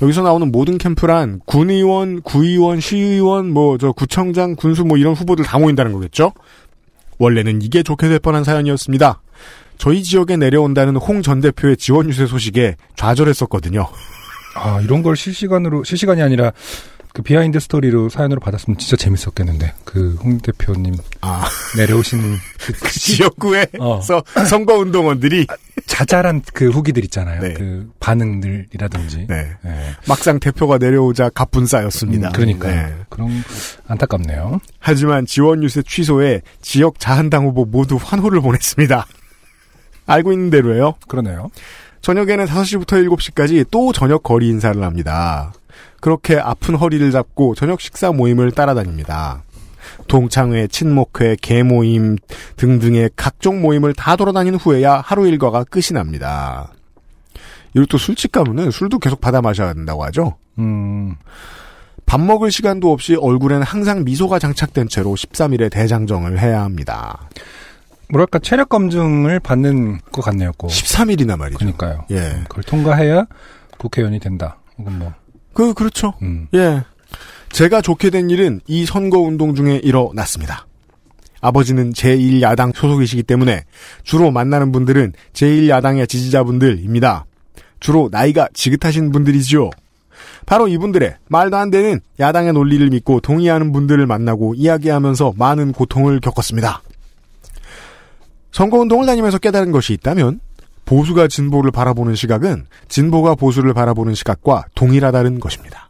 S3: 여기서 나오는 모든 캠프란 군의원, 구의원, 시의원, 뭐 저 구청장, 군수 뭐 이런 후보들 다 모인다는 거겠죠? 원래는 이게 좋게 될 뻔한 사연이었습니다. 저희 지역에 내려온다는 홍 전 대표의 지원 유세 소식에 좌절했었거든요.
S2: 아 이런 걸 실시간으로 실시간이 아니라 그 behind story로 사연으로 받았으면 진짜 재밌었겠는데 그 홍 대표님
S3: 아,
S2: 내려오시는 그
S3: 그 지역구에서
S2: 어.
S3: 선거 운동원들이
S2: 자잘한 그 후기들 있잖아요.
S3: 네.
S2: 그 반응들이라든지.
S3: 네.
S2: 네.
S3: 막상 대표가 내려오자 갑분싸였습니다.
S2: 음, 그러니까
S3: 네.
S2: 그런 안타깝네요.
S3: 하지만 지원 유세 취소에 지역 자한당 후보 모두 환호를 보냈습니다. 알고 있는 대로예요.
S2: 그러네요.
S3: 저녁에는 5시부터 7시까지 또 저녁 거리 인사를 합니다. 그렇게 아픈 허리를 잡고 저녁 식사 모임을 따라다닙니다. 동창회, 친목회, 개모임 등등의 각종 모임을 다 돌아다닌 후에야 하루 일과가 끝이 납니다. 이리고 또 술집 가면은 술도 계속 받아 마셔야 된다고 하죠.
S2: 음,
S3: 밥 먹을 시간도 없이 얼굴엔 항상 미소가 장착된 채로 13일에 대장정을 해야 합니다.
S2: 뭐랄까 체력 검증을 받는 것 같네요. 꼭.
S3: 13일이나 말이죠.
S2: 그러니까요.
S3: 예.
S2: 그걸 통과해야 국회의원이 된다. 혹은 뭐,
S3: 그, 그렇죠.
S2: 음.
S3: 예. 제가 좋게 된 일은 이 선거운동 중에 일어났습니다. 아버지는 제1야당 소속이시기 때문에 주로 만나는 분들은 제1야당의 지지자분들입니다. 주로 나이가 지긋하신 분들이지요. 바로 이분들의 말도 안 되는 야당의 논리를 믿고 동의하는 분들을 만나고 이야기하면서 많은 고통을 겪었습니다. 선거운동을 다니면서 깨달은 것이 있다면 보수가 진보를 바라보는 시각은 진보가 보수를 바라보는 시각과 동일하다는 것입니다.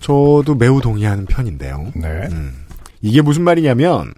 S3: 저도 매우 동의하는 편인데요.
S2: 네.
S3: 음, 이게 무슨 말이냐면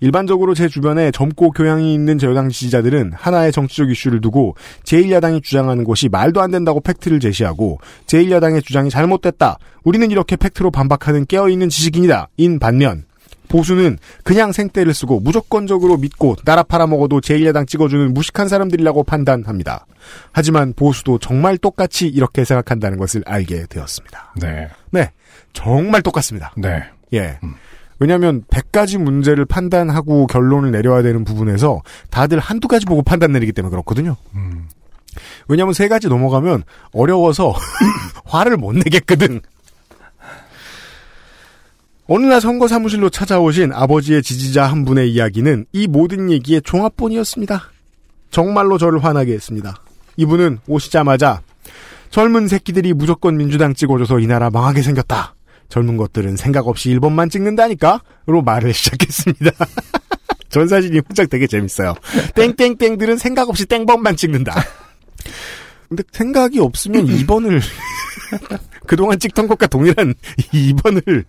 S3: 일반적으로 제 주변에 젊고 교양이 있는 제 여당 지지자들은 하나의 정치적 이슈를 두고 제1야당이 주장하는 것이 말도 안 된다고 팩트를 제시하고 제1야당의 주장이 잘못됐다. 우리는 이렇게 팩트로 반박하는 깨어있는 지식인이다. 인 반면 보수는 그냥 생떼를 쓰고 무조건적으로 믿고 나라 팔아먹어도 제1야당 찍어주는 무식한 사람들이라고 판단합니다. 하지만 보수도 정말 똑같이 이렇게 생각한다는 것을 알게 되었습니다.
S2: 네.
S3: 네. 정말 똑같습니다.
S2: 네.
S3: 예. 왜냐하면 100가지 문제를 판단하고 결론을 내려야 되는 부분에서 다들 한두 가지 보고 판단 내리기 때문에 그렇거든요.
S2: 음.
S3: 왜냐하면 세 가지 넘어가면 어려워서 화를 못 내겠거든. 어느 날 선거 사무실로 찾아오신 아버지의 지지자 한 분의 이야기는 이 모든 얘기의 종합본이었습니다. 정말로 저를 화나게 했습니다. 이분은 오시자마자 젊은 새끼들이 무조건 민주당 찍어줘서 이 나라 망하게 생겼다. 젊은 것들은 생각 없이 1번만 찍는다니까? 로 말을 시작했습니다. 전 사실 이 문장 되게 재밌어요. 땡땡땡들은 생각 없이 땡번만 찍는다. 근데 생각이 없으면 2번을 그동안 찍던 것과 동일한 2번을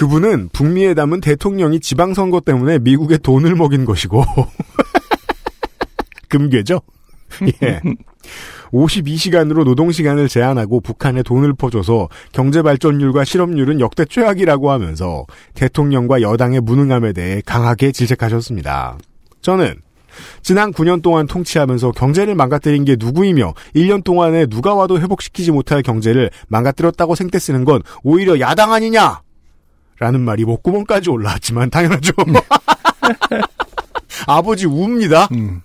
S3: 그분은 북미에 담은 대통령이 지방선거 때문에 미국에 돈을 먹인 것이고 금괴죠. 예. 52시간으로 노동시간을 제한하고 북한에 돈을 퍼줘서 경제발전율과 실업률은 역대 최악이라고 하면서 대통령과 여당의 무능함에 대해 강하게 질책하셨습니다. 저는 지난 9년 동안 통치하면서 경제를 망가뜨린 게 누구이며 1년 동안에 누가 와도 회복시키지 못할 경제를 망가뜨렸다고 생떼 쓰는 건 오히려 야당 아니냐? 라는 말이 목구멍까지 올라왔지만 당연하죠. 아버지 웁니다.
S2: 음.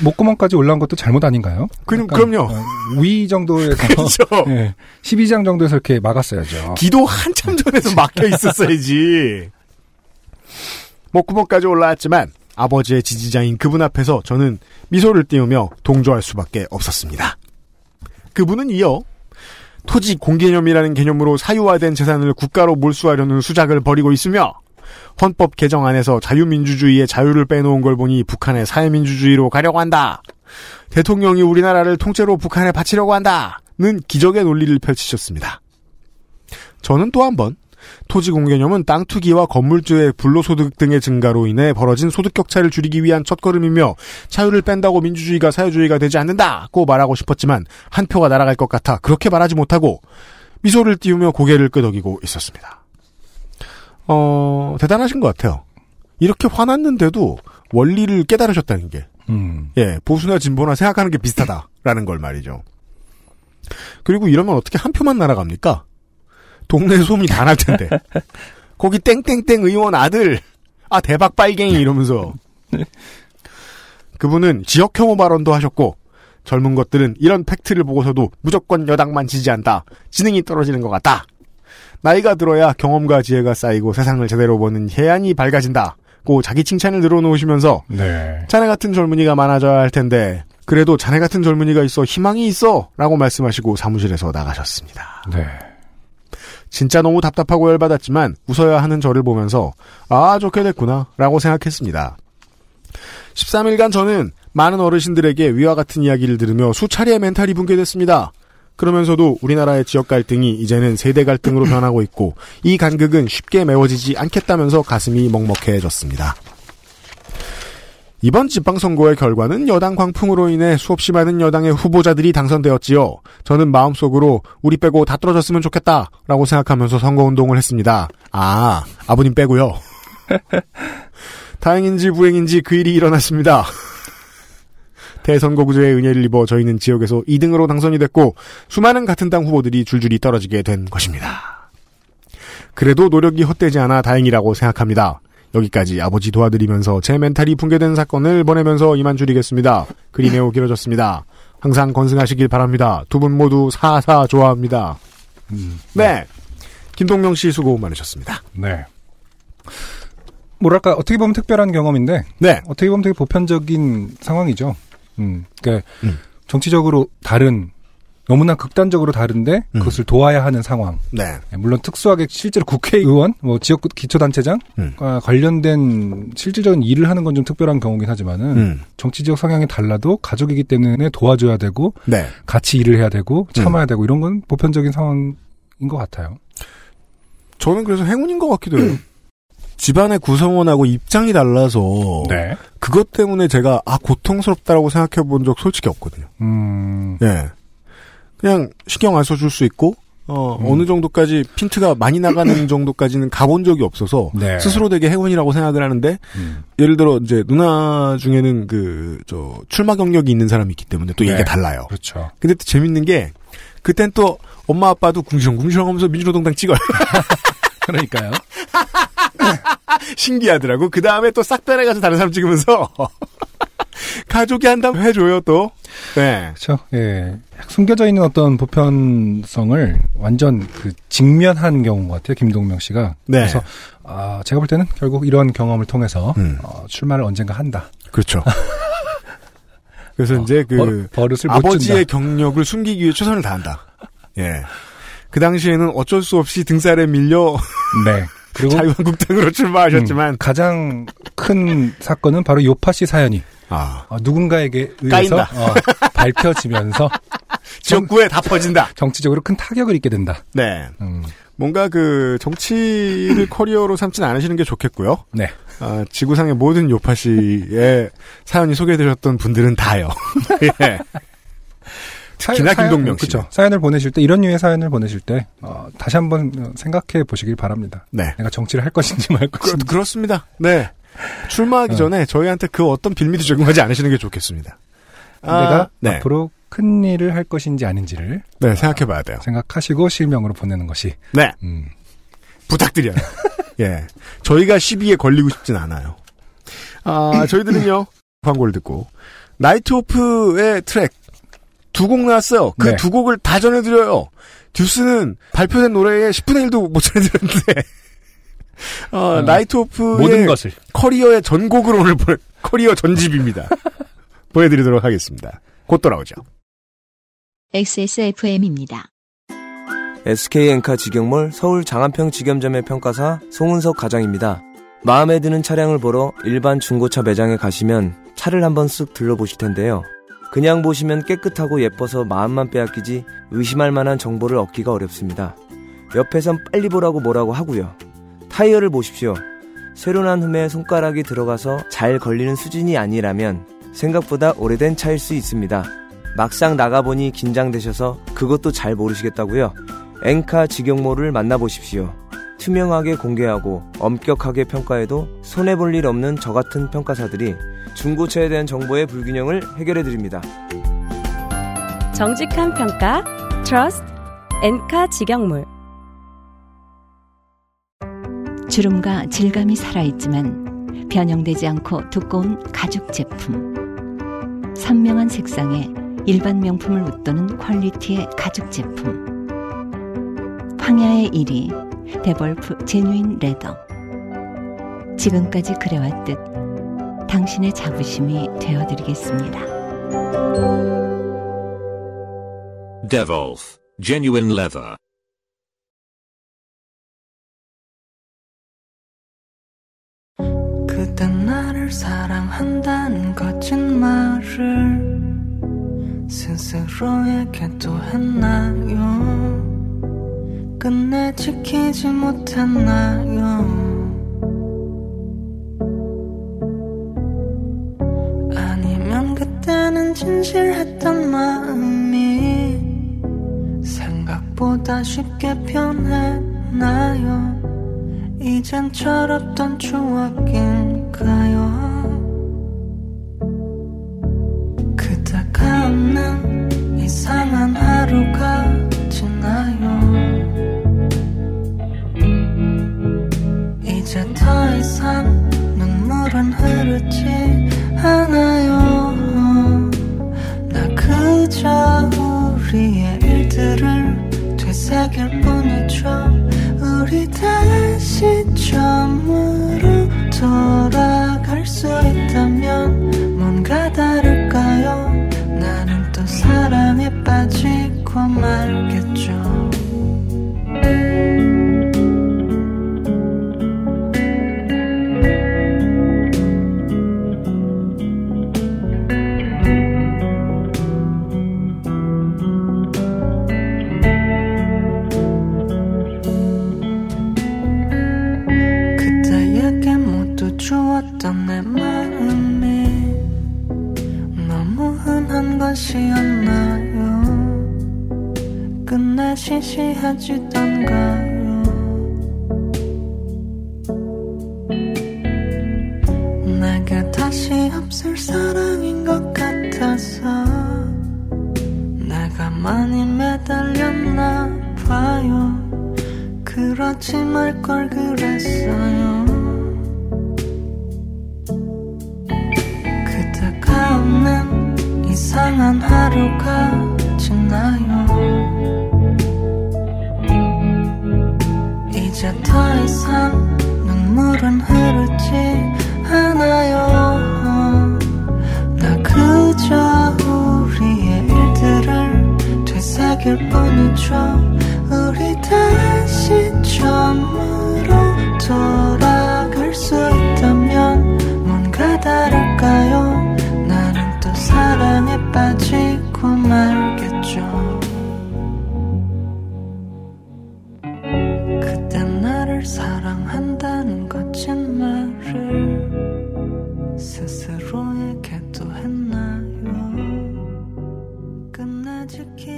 S2: 목구멍까지 올라온 것도 잘못 아닌가요?
S3: 그, 그럼요.
S2: 어, 위 정도에서
S3: 그렇죠.
S2: 예, 12장 정도에서 이렇게 막았어야죠.
S3: 기도 한참 전에도 막혀 있었어야지. 목구멍까지 올라왔지만 아버지의 지지자인 그분 앞에서 저는 미소를 띄우며 동조할 수밖에 없었습니다. 그분은 이어 토지 공개념이라는 개념으로 사유화된 재산을 국가로 몰수하려는 수작을 벌이고 있으며 헌법 개정안에서 자유민주주의의 자유를 빼놓은 걸 보니 북한의 사회민주주의로 가려고 한다. 대통령이 우리나라를 통째로 북한에 바치려고 한다 는 기적의 논리를 펼치셨습니다. 저는 또 한 번 토지 공개념은 땅 투기와 건물주의 불로소득 등의 증가로 인해 벌어진 소득 격차를 줄이기 위한 첫걸음이며 차유를 뺀다고 민주주의가 사회주의가 되지 않는다고 말하고 싶었지만 한 표가 날아갈 것 같아 그렇게 말하지 못하고 미소를 띄우며 고개를 끄덕이고 있었습니다. 어, 대단하신 것 같아요. 이렇게 화났는데도 원리를 깨달으셨다는 게.
S2: 음.
S3: 예, 보수나 진보나 생각하는 게 비슷하다라는 걸 말이죠. 그리고 이러면 어떻게 한 표만 날아갑니까? 동네 소문이 다 날 텐데. 거기 땡땡땡 의원 아들, 아, 대박 빨갱이 이러면서. 그분은 지역 혐오 발언도 하셨고, 젊은 것들은 이런 팩트를 보고서도 무조건 여당만 지지한다. 지능이 떨어지는 것 같다. 나이가 들어야 경험과 지혜가 쌓이고 세상을 제대로 보는 해안이 밝아진다. 고 자기 칭찬을 늘어놓으시면서
S2: 네.
S3: 자네 같은 젊은이가 많아져야 할 텐데 그래도 자네 같은 젊은이가 있어 희망이 있어 라고 말씀하시고 사무실에서 나가셨습니다.
S2: 네.
S3: 진짜 너무 답답하고 열받았지만 웃어야 하는 저를 보면서 아 좋게 됐구나 라고 생각했습니다. 13일간 저는 많은 어르신들에게 위와 같은 이야기를 들으며 수차례 멘탈이 붕괴됐습니다. 그러면서도 우리나라의 지역 갈등이 이제는 세대 갈등으로 변하고 있고 이 간극은 쉽게 메워지지 않겠다면서 가슴이 먹먹해졌습니다. 이번 지방선거의 결과는 여당 광풍으로 인해 수없이 많은 여당의 후보자들이 당선되었지요. 저는 마음속으로 우리 빼고 다 떨어졌으면 좋겠다 라고 생각하면서 선거운동을 했습니다. 아, 아버님 빼고요. 다행인지 불행인지 그 일이 일어났습니다. 대선거구제의 은혜를 입어 저희는 지역에서 2등으로 당선이 됐고 수많은 같은 당 후보들이 줄줄이 떨어지게 된 것입니다. 그래도 노력이 헛되지 않아 다행이라고 생각합니다. 여기까지 아버지 도와드리면서 제 멘탈이 붕괴된 사건을 보내면서 이만 줄이겠습니다. 글이 매우 길어졌습니다. 항상 건승하시길 바랍니다. 두 분 모두 사사 좋아합니다. 네. 김동명 씨 수고 많으셨습니다.
S2: 네. 뭐랄까 어떻게 보면 특별한 경험인데
S3: 네.
S2: 어떻게 보면 되게 보편적인 상황이죠. 음, 그러니까
S3: 음.
S2: 정치적으로 다른 너무나 극단적으로 다른데
S3: 음.
S2: 그것을 도와야 하는 상황.
S3: 네.
S2: 예, 물론 특수하게 실제로 국회의원, 뭐 지역 기초단체장과
S3: 음.
S2: 관련된 실질적인 일을 하는 건 좀 특별한 경우긴 하지만은
S3: 음.
S2: 정치적 성향이 달라도 가족이기 때문에 도와줘야 되고
S3: 네.
S2: 같이 일을 해야 되고 참아야
S3: 음.
S2: 되고 이런 건 보편적인 상황인 것 같아요.
S3: 저는 그래서 행운인 것 같기도 해요. 집안의 구성원하고 입장이 달라서
S2: 네.
S3: 그것 때문에 제가 아 고통스럽다라고 생각해 본 적 솔직히 없거든요.
S2: 음,
S3: 예. 그냥 신경 안 써줄 수 있고 어,
S2: 음.
S3: 어느 정도까지 핀트가 많이 나가는 정도까지는 가본 적이 없어서
S2: 네.
S3: 스스로 되게 행운이라고 생각을 하는데
S2: 음.
S3: 예를 들어 이제 누나 중에는 그 저 출마 경력이 있는 사람이 있기 때문에 또
S2: 네.
S3: 얘기가 달라요.
S2: 그렇죠.
S3: 근데 또 재밌는 게 그땐 또 엄마 아빠도 궁시렁 궁시렁 하면서 민주노동당 찍어요.
S2: 그러니까요.
S3: 신기하더라고. 그 다음에 또 싹 빼내가서 다른 사람 찍으면서 가족이 한다면 해줘요 또. 네.
S2: 그렇죠. 예. 숨겨져 있는 어떤 보편성을 완전 그 직면한 경우인 것 같아요. 김동명 씨가.
S3: 네.
S2: 그래서 아, 제가 볼 때는 결국 이런 경험을 통해서
S3: 음.
S2: 어, 출마를 언젠가 한다.
S3: 그렇죠. 그래서 이제 그
S2: 버, 버릇을 못
S3: 아버지의. 경력을 숨기기 위해 최선을 다한다. 예. 그 당시에는 어쩔 수 없이 등살에 밀려
S2: 네. 그리고
S3: 자유한국당으로 출마하셨지만
S2: 음, 가장 큰 사건은 바로 요파 씨 사연이
S3: 아
S2: 어, 누군가에게 의해서. 어, 밝혀지면서
S3: 지역구에 다 퍼진다.
S2: 정치적으로 큰 타격을 입게 된다.
S3: 네.
S2: 음,
S3: 뭔가 그 정치를 커리어로 삼지는 않으시는 게 좋겠고요.
S2: 네.
S3: 아, 지구상의 모든 요파 씨의 사연이 소개해드렸던 분들은 다요. 예. 특히나 김동명 씨.
S2: 그렇죠. 사연을 보내실 때 이런 류의 사연을 보내실 때 어, 다시 한번 생각해 보시길 바랍니다.
S3: 네.
S2: 내가 정치를 할 것인지 말
S3: 그,
S2: 것인지.
S3: 그 렇습니다. 네. 출마하기
S2: 어.
S3: 전에 저희한테 그 어떤 빌미도 적용하지 않으시는 게 좋겠습니다. 아,
S2: 내가
S3: 네.
S2: 앞으로 큰 일을 할 것인지 아닌지를
S3: 네, 생각해 봐야 돼요.
S2: 생각하시고 실명으로 보내는 것이
S3: 네.
S2: 음,
S3: 부탁드려요. 예. 저희가 시비에 걸리고 싶진 않아요. 아, 저희들은요, 광고를 듣고, 나이트 오프의 트랙, 두 곡 나왔어요. 그
S2: 네.
S3: 두 곡을 다 전해드려요. 듀스는 발표된 노래의 10분의 1도 못 전해드렸는데, 어,
S2: 어,
S3: 나이트 오프의
S2: 모든 것을
S3: 커리어의 전곡을 오늘 보내, 커리어 전집입니다. 보여드리도록 하겠습니다. 곧 돌아오죠.
S1: XSFM입니다.
S10: SK엔카 직영몰 서울 장안평 직영점의 평가사 송은석 과장입니다. 마음에 드는 차량을 보러 일반 중고차 매장에 가시면 차를 한번 쓱 둘러보실 텐데요. 그냥 보시면 깨끗하고 예뻐서 마음만 빼앗기지 의심할 만한 정보를 얻기가 어렵습니다. 옆에선 빨리 보라고 뭐라고 하고요. 타이어를 보십시오. 새로 난 흠에 손가락이 들어가서 잘 걸리는 수준이 아니라면 생각보다 오래된 차일 수 있습니다. 막상 나가보니 긴장되셔서 그것도 잘 모르시겠다고요? 엔카 직영몰을 만나보십시오. 투명하게 공개하고 엄격하게 평가해도 손해볼 일 없는 저 같은 평가사들이 중고차에 대한 정보의 불균형을 해결해 드립니다.
S11: 정직한 평가 트러스트 엔카 직영몰
S1: 주름과 질감이 살아있지만 변형되지 않고 두꺼운 가죽 제품. 선명한 색상에 일반 명품을 웃도는 퀄리티의 가죽 제품. 황야의 1위 데볼프 제뉴인 레더. 지금까지 그래왔듯 당신의 자부심이 되어드리겠습니다.
S12: Devolf Genuine Leather.
S4: 그땐 나를 사랑한다는 거짓말을 스스로에게도 했나요 끝내 지키지 못했나요 진실했던 마음이 생각보다 쉽게 변했나요? 이젠 철없던 추억일까요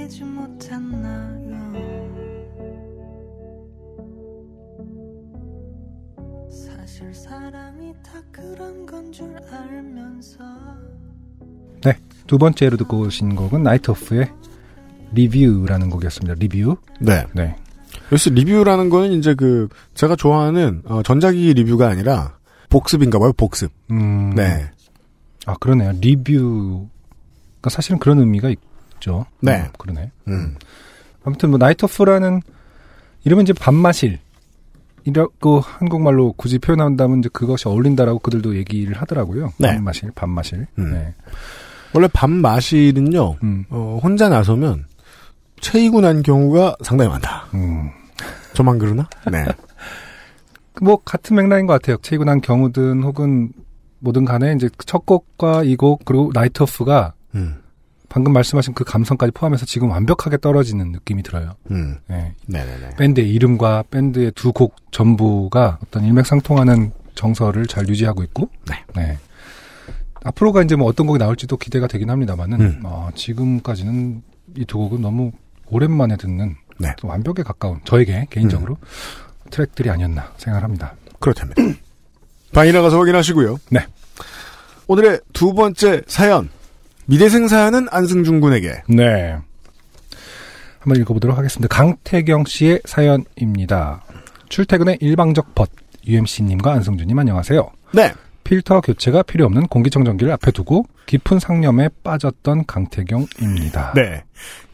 S4: 지키지 못했나요? 사실 사랑이 다 그런 건 줄 알면서
S2: 네. 두 번째로 듣고 오신 곡은 나이트 오프의 리뷰라는 곡이었습니다. 리뷰.
S3: 네.
S2: 네.
S3: 그래서 리뷰라는 거는 이제 그 제가 좋아하는 어, 전자기기 리뷰가 아니라 복습인가 봐요. 복습.
S2: 음.
S3: 네.
S2: 아, 그러네요. 리뷰 가 사실은 그런 의미가 있죠.
S3: 네.
S2: 음, 그러네.
S3: 음.
S2: 아무튼 뭐 나이트 오프라는 이러면 이제 밤마실 이라고 한국말로 굳이 표현한다면 이제 그것이 어울린다라고 그들도 얘기를 하더라고요.
S3: 네.
S2: 밤마실, 밤마실.
S3: 음.
S2: 네.
S3: 원래 밤 마실은요.
S2: 음.
S3: 어, 혼자 나서면 체이고 난 경우가 상당히 많다.
S2: 음.
S3: 저만 그러나? 네.
S2: 뭐 같은 맥락인 것 같아요. 체이고 난 경우든 혹은 뭐든 간에 이제 첫 곡과 이 곡 그리고 나이트 오프가
S3: 음.
S2: 방금 말씀하신 그 감성까지 포함해서 지금 완벽하게 떨어지는 느낌이 들어요.
S3: 음.
S2: 네.
S3: 네네네.
S2: 밴드의 이름과 밴드의 두 곡 전부가 어떤 일맥상통하는 정서를 잘 유지하고 있고,
S3: 네.
S2: 앞으로가 이제 뭐 어떤 곡이 나올지도 기대가 되긴 합니다만은,
S3: 음.
S2: 어, 지금까지는 이 두 곡은 너무 오랜만에 듣는
S3: 네.
S2: 좀 완벽에 가까운 저에게 개인적으로 트랙들이 아니었나 생각합니다.
S3: 그렇답니다. 방에 나가서 확인하시고요.
S2: 네.
S3: 오늘의 두 번째 사연. 미대생 사연은 안승준 군에게.
S2: 네. 한번 읽어보도록 하겠습니다. 강태경 씨의 사연입니다. 출퇴근의 일방적 벗, UMC님과 안승준님 안녕하세요.
S3: 네.
S2: 필터 교체가 필요 없는 공기청정기를 앞에 두고 깊은 상념에 빠졌던 강태경입니다.
S3: 네.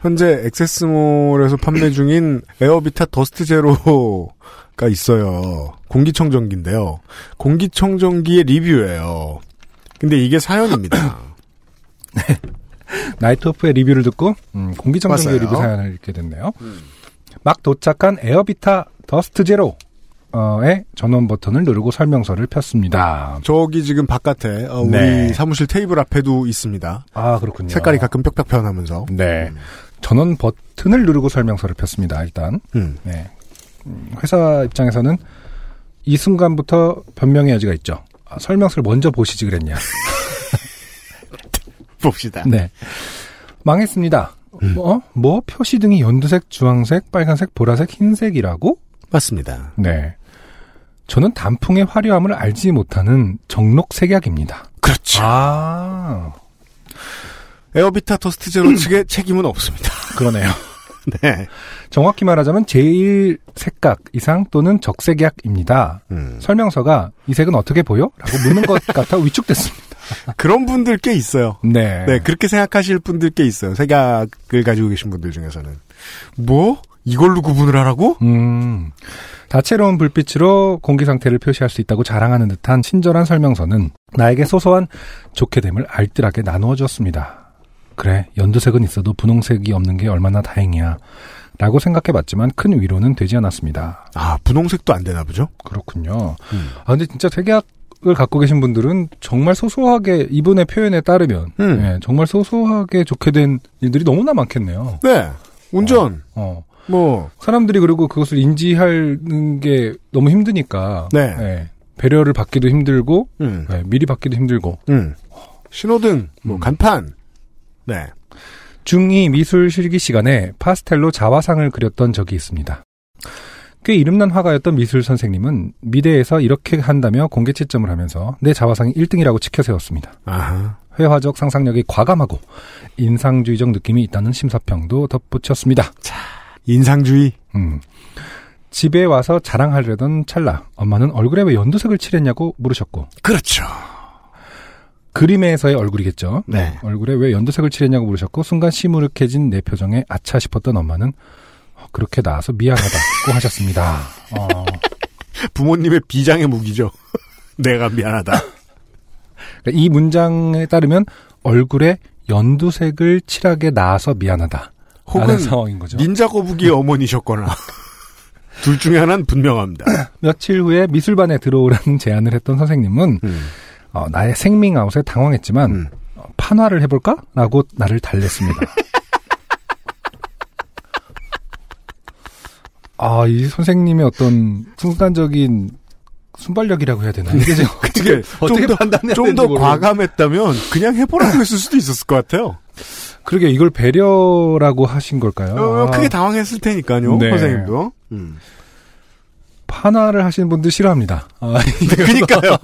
S3: 현재 액세스몰에서 판매 중인 에어비타 더스트 제로가 있어요. 공기청정기인데요. 공기청정기의 리뷰예요. 근데 이게 사연입니다.
S2: 나이트오프의 리뷰를 듣고 음, 공기청정기. 리뷰 사연을 읽게 됐네요. 막 도착한 에어비타 더스트 제로 의 전원 버튼을 누르고 설명서를 폈습니다.
S3: 저기 지금 바깥에 어, 우리
S2: 네.
S3: 사무실 테이블 앞에도 있습니다.
S2: 아 그렇군요.
S3: 색깔이 가끔 뾱뾱 변하면서.
S2: 네. 전원 버튼을 누르고 설명서를 폈습니다. 일단
S3: 음.
S2: 네. 음, 회사 입장에서는 이 순간부터 변명의 여지가 있죠. 아, 설명서를 먼저 보시지 그랬냐.
S3: 봅시다.
S2: 네. 망했습니다. 뭐, 뭐 표시 등이 연두색, 주황색, 빨간색, 보라색, 흰색이라고?
S3: 맞습니다.
S2: 네. 저는 단풍의 화려함을 알지 못하는 정록 색약입니다.
S3: 그렇죠.
S2: 아,
S3: 에어비타 더스트 제로 측의 책임은 없습니다.
S2: 그러네요.
S3: 네.
S2: 정확히 말하자면 제일 색각 이상 또는 적색약입니다.
S3: 음.
S2: 설명서가 이 색은 어떻게 보여? 라고 묻는 것 같아 위축됐습니다.
S3: 그런 분들 꽤 있어요.
S2: 네.
S3: 네, 그렇게 생각하실 분들 꽤 있어요. 색약을 가지고 계신 분들 중에서는. 뭐? 이걸로 구분을 하라고?
S2: 음, 다채로운 불빛으로 공기 상태를 표시할 수 있다고 자랑하는 듯한 친절한 설명서는 나에게 소소한 좋게 됨을 알뜰하게 나누어 주었습니다. 그래, 연두색은 있어도 분홍색이 없는 게 얼마나 다행이야. 라고 생각해 봤지만 큰 위로는 되지 않았습니다.
S3: 아, 분홍색도 안 되나 보죠?
S2: 그렇군요.
S3: 음.
S2: 아, 근데 진짜 색약 을 갖고 계신 분들은 정말 소소하게 이분의 표현에 따르면
S3: 음.
S2: 예, 정말 소소하게 좋게 된 일들이 너무나 많겠네요.
S3: 네. 운전.
S2: 어.
S3: 뭐,
S2: 사람들이 그리고 그것을 인지하는 게 너무 힘드니까
S3: 네.
S2: 예, 배려를 받기도 힘들고
S3: 음.
S2: 예, 미리 받기도 힘들고
S3: 음. 신호등, 뭐,
S2: 음.
S3: 간판. 네.
S2: 중2 미술 실기 시간에 파스텔로 자화상을 그렸던 적이 있습니다. 꽤 이름난 화가였던 미술 선생님은 미대에서 이렇게 한다며 공개 채점을 하면서 내 자화상이 1등이라고 치켜 세웠습니다.
S3: 아하.
S2: 회화적 상상력이 과감하고 인상주의적 느낌이 있다는 심사평도 덧붙였습니다.
S3: 인상주의.
S2: 음. 집에 와서 자랑하려던 찰나 엄마는 얼굴에 왜 연두색을 칠했냐고 물으셨고
S3: 그렇죠.
S2: 그림에서의 얼굴이겠죠.
S3: 네.
S2: 얼굴에 왜 연두색을 칠했냐고 물으셨고 순간 시무룩해진 내 표정에 아차 싶었던 엄마는 어, 그렇게 나와서 미안하다고 하셨습니다. 어,
S3: 부모님의 비장의 무기죠. 내가 미안하다.
S2: 그러니까 이 문장에 따르면 얼굴에 연두색을 칠하게 나와서 미안하다.
S3: 혹은
S2: 상황인 거죠.
S3: 닌자 거북이의 어머니셨거나 둘 중에 하나는 분명합니다.
S2: 며칠 후에 미술반에 들어오라는 제안을 했던 선생님은
S3: 음.
S2: 어, 나의 생밍아웃에 당황했지만 어, 판화를 해볼까? 라고 나를 달랬습니다. 아, 이 선생님의 어떤 순간적인 순발력이라고 해야 되나? 이게 어떻게, 어떻게
S3: 좀 더,
S2: 판단해야
S3: 좀 더 과감했다면 그냥 해보라고 했을 수도 있었을 것 같아요.
S2: 그러게 이걸 배려라고 하신 걸까요?
S3: 어,
S2: 아,
S3: 크게 당황했을 테니까요.
S2: 네.
S3: 선생님도. 음.
S2: 판화를 하시는 분들 싫어합니다. 아,
S3: 그니까요.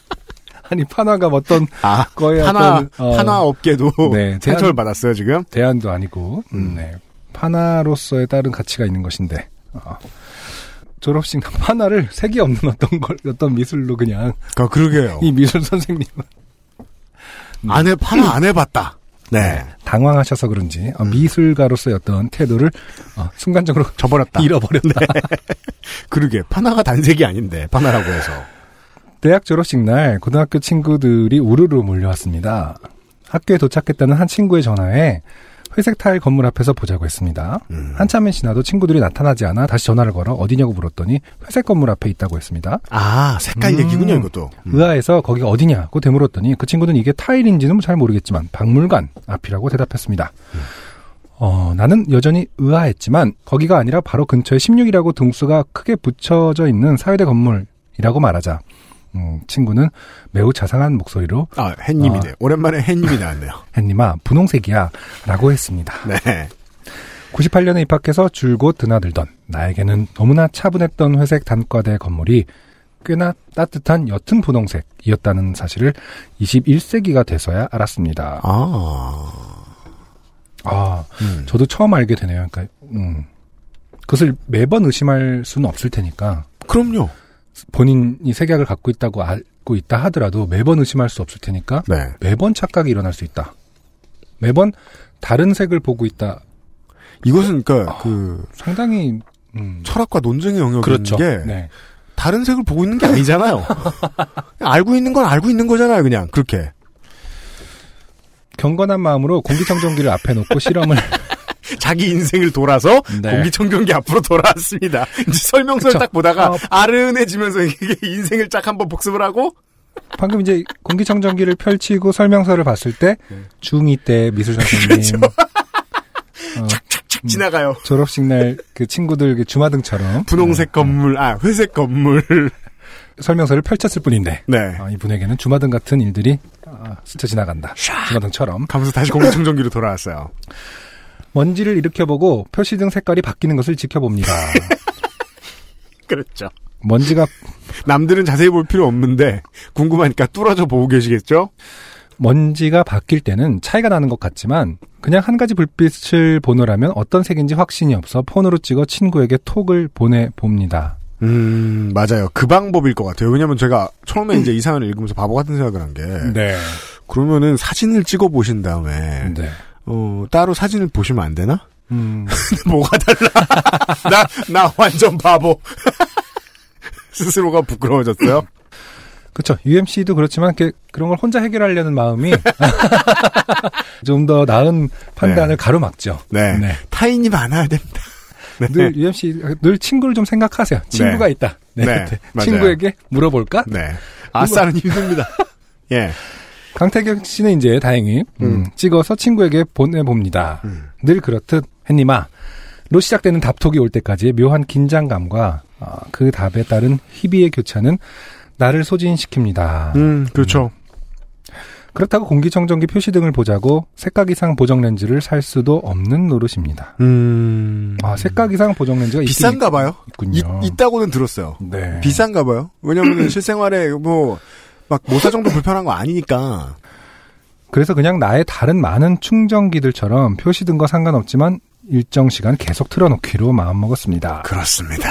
S2: 아니 판화가 어떤
S3: 아,
S2: 거에
S3: 하나,
S2: 어떤 어,
S3: 하나 업계도
S2: 네,
S3: 상처를
S2: 대안-
S3: 받았어요, 지금.
S2: 대안도 아니고
S3: 음.
S2: 네. 파나로서의 다른 가치가 있는 것인데 어, 졸업식 파나를 색이 없는 어떤 걸 어떤 미술로 그냥
S3: 아, 그러게요.
S2: 이 미술 선생님은
S3: 안 해, 하나 안 해봤다. 네.
S2: 당황하셔서 그런지 어, 미술가로서의 어떤 태도를 어, 순간적으로
S3: 저버렸다.
S2: 잃어버렸다.
S3: 그러게. 파나가 단색이 아닌데, 파나라고 해서.
S2: 대학 졸업식 날 고등학교 친구들이 우르르 몰려왔습니다. 학교에 도착했다는 한 친구의 전화에 회색 타일 건물 앞에서 보자고 했습니다.
S3: 음.
S2: 한참이 지나도 친구들이 나타나지 않아 다시 전화를 걸어 어디냐고 물었더니 회색 건물 앞에 있다고 했습니다.
S3: 아, 색깔
S2: 음.
S3: 얘기군요, 이것도. 음.
S2: 의아해서 거기가 어디냐고 되물었더니 그 친구는 이게 타일인지는 잘 모르겠지만 박물관 앞이라고 대답했습니다. 어, 나는 여전히 의아했지만 거기가 아니라 바로 근처에 16이라고 등수가 크게 붙여져 있는 사회대 건물이라고 말하자 음, 친구는 매우 자상한 목소리로
S3: 아, 햇님이네. 오랜만에 햇님이 나왔네요.
S2: 햇님아 분홍색이야 라고 했습니다.
S3: 네.
S2: 98년에 입학해서 줄곧 드나들던 나에게는 너무나 차분했던 회색 단과대 건물이 꽤나 따뜻한 옅은 분홍색이었다는 사실을 21세기가 돼서야 알았습니다.
S3: 아.
S2: 아,
S3: 음.
S2: 저도 처음 알게 되네요. 그러니까, 음. 그것을 매번 의심할 수는 없을 테니까
S3: 그럼요.
S2: 본인이 색약을 갖고 있다고 알고 있다 하더라도 매번 의심할 수 없을 테니까
S3: 네.
S2: 매번 착각이 일어날 수 있다. 매번 다른 색을 보고 있다.
S3: 이것은 그러니까 그
S2: 상당히 음,
S3: 철학과 논쟁의 영역인
S2: 그렇죠.
S3: 게
S2: 네.
S3: 다른 색을 보고 있는 게 아니잖아요. 알고 있는 건 알고 있는 거잖아요, 그냥 그렇게.
S2: 경건한 마음으로 공기청정기를 앞에 놓고 실험을
S3: 자기 인생을 돌아서
S2: 네.
S3: 공기청정기 앞으로 돌아왔습니다. 이제 설명서를
S2: 그쵸.
S3: 딱 보다가
S2: 어.
S3: 아른해지면서 이게 인생을 쫙 한번 복습을 하고
S2: 방금 이제 공기청정기를 펼치고 설명서를 봤을 때
S3: 네.
S2: 중2 때 미술 선생님 어,
S3: 착 지나가요.
S2: 졸업식 날 그 친구들 그 주마등처럼
S3: 분홍색 건물, 아 회색 건물.
S2: 설명서를 펼쳤을 뿐인데
S3: 네.
S2: 아, 이분에게는 주마등 같은 일들이 아, 스쳐 지나간다. 주마등처럼
S3: 가면서 다시 공기청정기로 돌아왔어요.
S2: 먼지를 일으켜보고 표시 등 색깔이 바뀌는 것을 지켜봅니다.
S3: 그렇죠.
S2: 먼지가
S3: 남들은 자세히 볼 필요 없는데 궁금하니까 뚫어져 보고 계시겠죠?
S2: 먼지가 바뀔 때는 차이가 나는 것 같지만 그냥 한 가지 불빛을 보느라면 어떤 색인지 확신이 없어 폰으로 찍어 친구에게 톡을 보내 봅니다.
S3: 음, 맞아요. 그 방법일 것 같아요. 왜냐면 제가 처음에 이제 이 사연을 읽으면서 바보 같은 생각을 한 게.
S2: 네.
S3: 그러면은 사진을 찍어 보신 다음에,
S2: 네.
S3: 어, 따로 사진을 보시면 안 되나?
S2: 음,
S3: 뭐가 달라? 나, 나 완전 바보. 스스로가 부끄러워졌어요?
S2: 그렇죠. UMC도 그렇지만 그런 걸 혼자 해결하려는 마음이 좀 더 나은 판단을 가로막죠.
S3: 네.
S2: 네.
S3: 타인이 많아야 됩니다. 네.
S2: 늘 UMC 늘 친구를 좀 생각하세요. 친구가 있다. 네.
S3: 네.
S2: 친구에게 물어볼까?
S3: 네. 아싸는 힘듭니다. 예.
S2: 강태경 씨는 이제 다행히 음,
S3: 음.
S2: 찍어서 친구에게 보내봅니다.
S3: 음.
S2: 늘 그렇듯 햇님아 로 시작되는 답톡이 올 때까지의 묘한 긴장감과 어, 그 답에 따른 희비의 교차는 나를 소진시킵니다.
S3: 음, 그렇죠.
S2: 그렇다고 공기청정기 표시 등을 보자고 색각 이상 보정 렌즈를 살 수도 없는 노릇입니다.
S3: 음.
S2: 아, 색각 이상 보정 렌즈가
S3: 비싼가 봐요.
S2: 있군요.
S3: 있, 있다고는 들었어요.
S2: 네.
S3: 비싼가 봐요. 왜냐면 실생활에 뭐, 막 모사 정도 불편한 거 아니니까.
S2: 그래서 그냥 나의 다른 많은 충전기들처럼 표시 등과 상관없지만 일정 시간 계속 틀어놓기로 마음먹었습니다.
S3: 그렇습니다.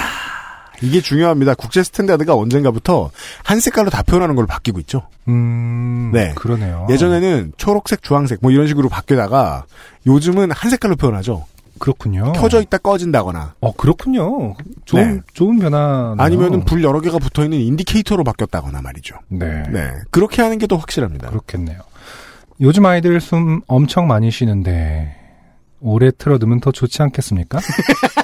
S3: 이게 중요합니다. 국제 standard가 언젠가부터 한 색깔로 다 표현하는 걸로 바뀌고 있죠.
S2: 음,
S3: 네.
S2: 그러네요.
S3: 예전에는 초록색, 주황색 뭐 이런 식으로 바뀌다가 요즘은 한 색깔로 표현하죠.
S2: 그렇군요.
S3: 켜져 있다 꺼진다거나
S2: 어, 그렇군요. 좋은,
S3: 네.
S2: 좋은 변화.
S3: 아니면은 불 여러 개가 붙어 있는 indicator로 바뀌었다거나 말이죠.
S2: 네.
S3: 네. 그렇게 하는 게 더 확실합니다.
S2: 그렇겠네요. 요즘 아이들 숨 엄청 많이 쉬는데, 오래 틀어두면 더 좋지 않겠습니까?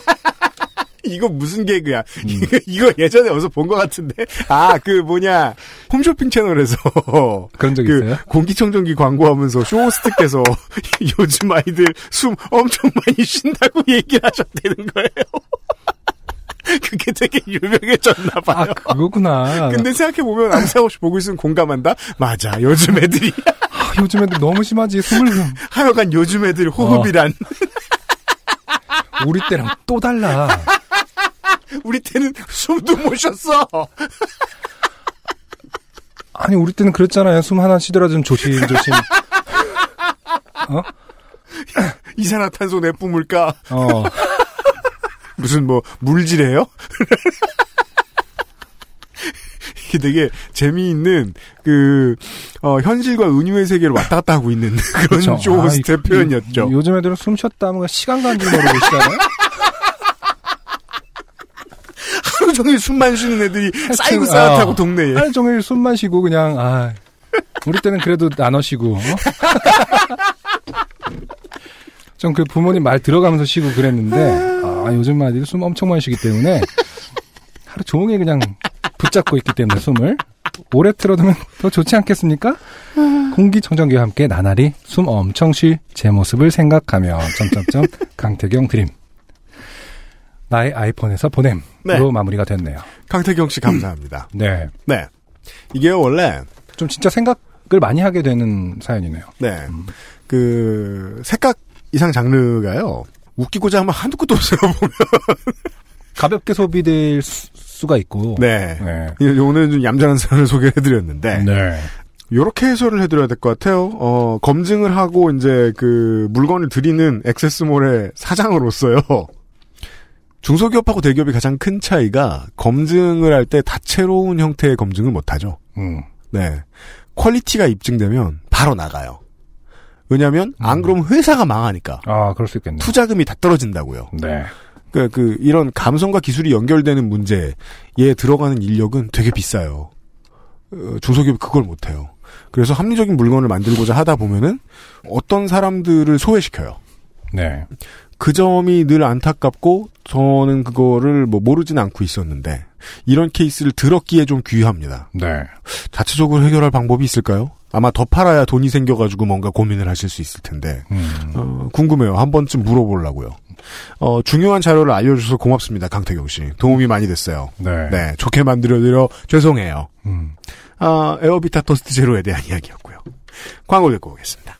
S3: 이거 무슨 개그야?
S2: 음.
S3: 이거, 이거 예전에 어디서 본 것 같은데? 아, 그 뭐냐. 홈쇼핑 채널에서.
S2: 그런 적
S3: 그
S2: 있어요?
S3: 공기청정기 광고하면서 쇼호스트께서 요즘 아이들 숨 엄청 많이 쉰다고 얘기를 하셨다는 거예요. 그게 되게 유명해졌나 봐요.
S2: 아, 그거구나.
S3: 근데 생각해보면 아무 생각 없이 보고 있으면 공감한다? 맞아. 요즘 애들이.
S2: 아, 요즘 애들 너무 심하지. 숨을,
S3: 하여간 요즘 애들 호흡이란.
S2: 우리 때랑 또 달라.
S3: 우리 때는 숨도 못 쉬었어.
S2: 아니, 우리 때는 그랬잖아요. 숨 하나 쉬더라도 좀 조심 조심. 어?
S3: 이산화탄소 내뿜을까?
S2: 어.
S3: 무슨 뭐 물질이에요? 이게 되게 재미있는 그 어, 현실과 은유의 세계를 왔다 갔다 하고 있는 그런
S2: 그렇죠.
S3: 쇼호스트의
S2: 아, 이-
S3: 표현이었죠.
S2: 이- 요즘 애들은 숨 쉬었다 하면 시간 가는 줄 모르고 쉬잖아요.
S3: 하루 종일 숨만 쉬는 애들이 쌓이고 쌓였다고
S2: 어.
S3: 동네에.
S2: 하루 종일 숨만 쉬고 그냥 아 우리 때는 그래도 나눠 쉬고 어? 좀그 부모님 말 들어가면서 쉬고 그랬는데 아 요즘 아이들이 숨 엄청 많이 쉬기 때문에 하루 종일 그냥 붙잡고 있기 때문에 숨을 오래 틀어두면 더 좋지 않겠습니까? 공기청정기와 함께 나날이 숨 엄청 쉴 제 모습을 생각하며 점점점 강태경 드림 나의 아이폰에서 보냄으로
S3: 네.
S2: 마무리가 됐네요.
S3: 강태경 씨 감사합니다.
S2: 네.
S3: 네. 이게 원래
S2: 좀 진짜 생각을 많이 하게 되는 사연이네요.
S3: 네. 그 색각 이상 장르가요. 웃기고자 하면 한도 끝도 없어요. 보면.
S2: 가볍게 소비될 수, 가 있고.
S3: 네.
S2: 네.
S3: 이- 오늘은 좀 얌전한 사연을 소개해드렸는데
S2: 네.
S3: 요렇게 해설을 해드려야 될 것 같아요. 어, 검증을 하고 이제 그 물건을 드리는 액세스몰의 사장으로서요. 중소기업하고 대기업이 가장 큰 차이가 검증을 할 때 다채로운 형태의 검증을 못하죠.
S2: 음.
S3: 네. quality가 입증되면 바로 나가요. 왜냐하면
S2: 음.
S3: 안 그러면 회사가 망하니까
S2: 아, 그럴 수 있겠네요.
S3: 투자금이 다 떨어진다고요.
S2: 네.
S3: 그, 그, 이런 감성과 기술이 연결되는 문제에 들어가는 인력은 되게 비싸요. 어, 중소기업이 그걸 못해요. 그래서 합리적인 물건을 만들고자 하다 보면은 어떤 사람들을 소외시켜요.
S2: 네.
S3: 그 점이 늘 안타깝고 저는 그거를 뭐 모르진 않고 있었는데 이런 케이스를 들었기에 좀 귀합니다.
S2: 네.
S3: 자체적으로 해결할 방법이 있을까요? 아마 더 팔아야 돈이 생겨가지고 뭔가 고민을 하실 수 있을 텐데
S2: 음.
S3: 어, 궁금해요. 한 번쯤 물어보려고요. 어, 중요한 자료를 알려주셔서 고맙습니다. 강태경 씨. 도움이 많이 됐어요.
S2: 네.
S3: 네, 좋게 만들어드려 죄송해요.
S2: 음.
S3: 아, 에어비타 토스트 제로에 대한 이야기였고요. 광고 듣고 오겠습니다.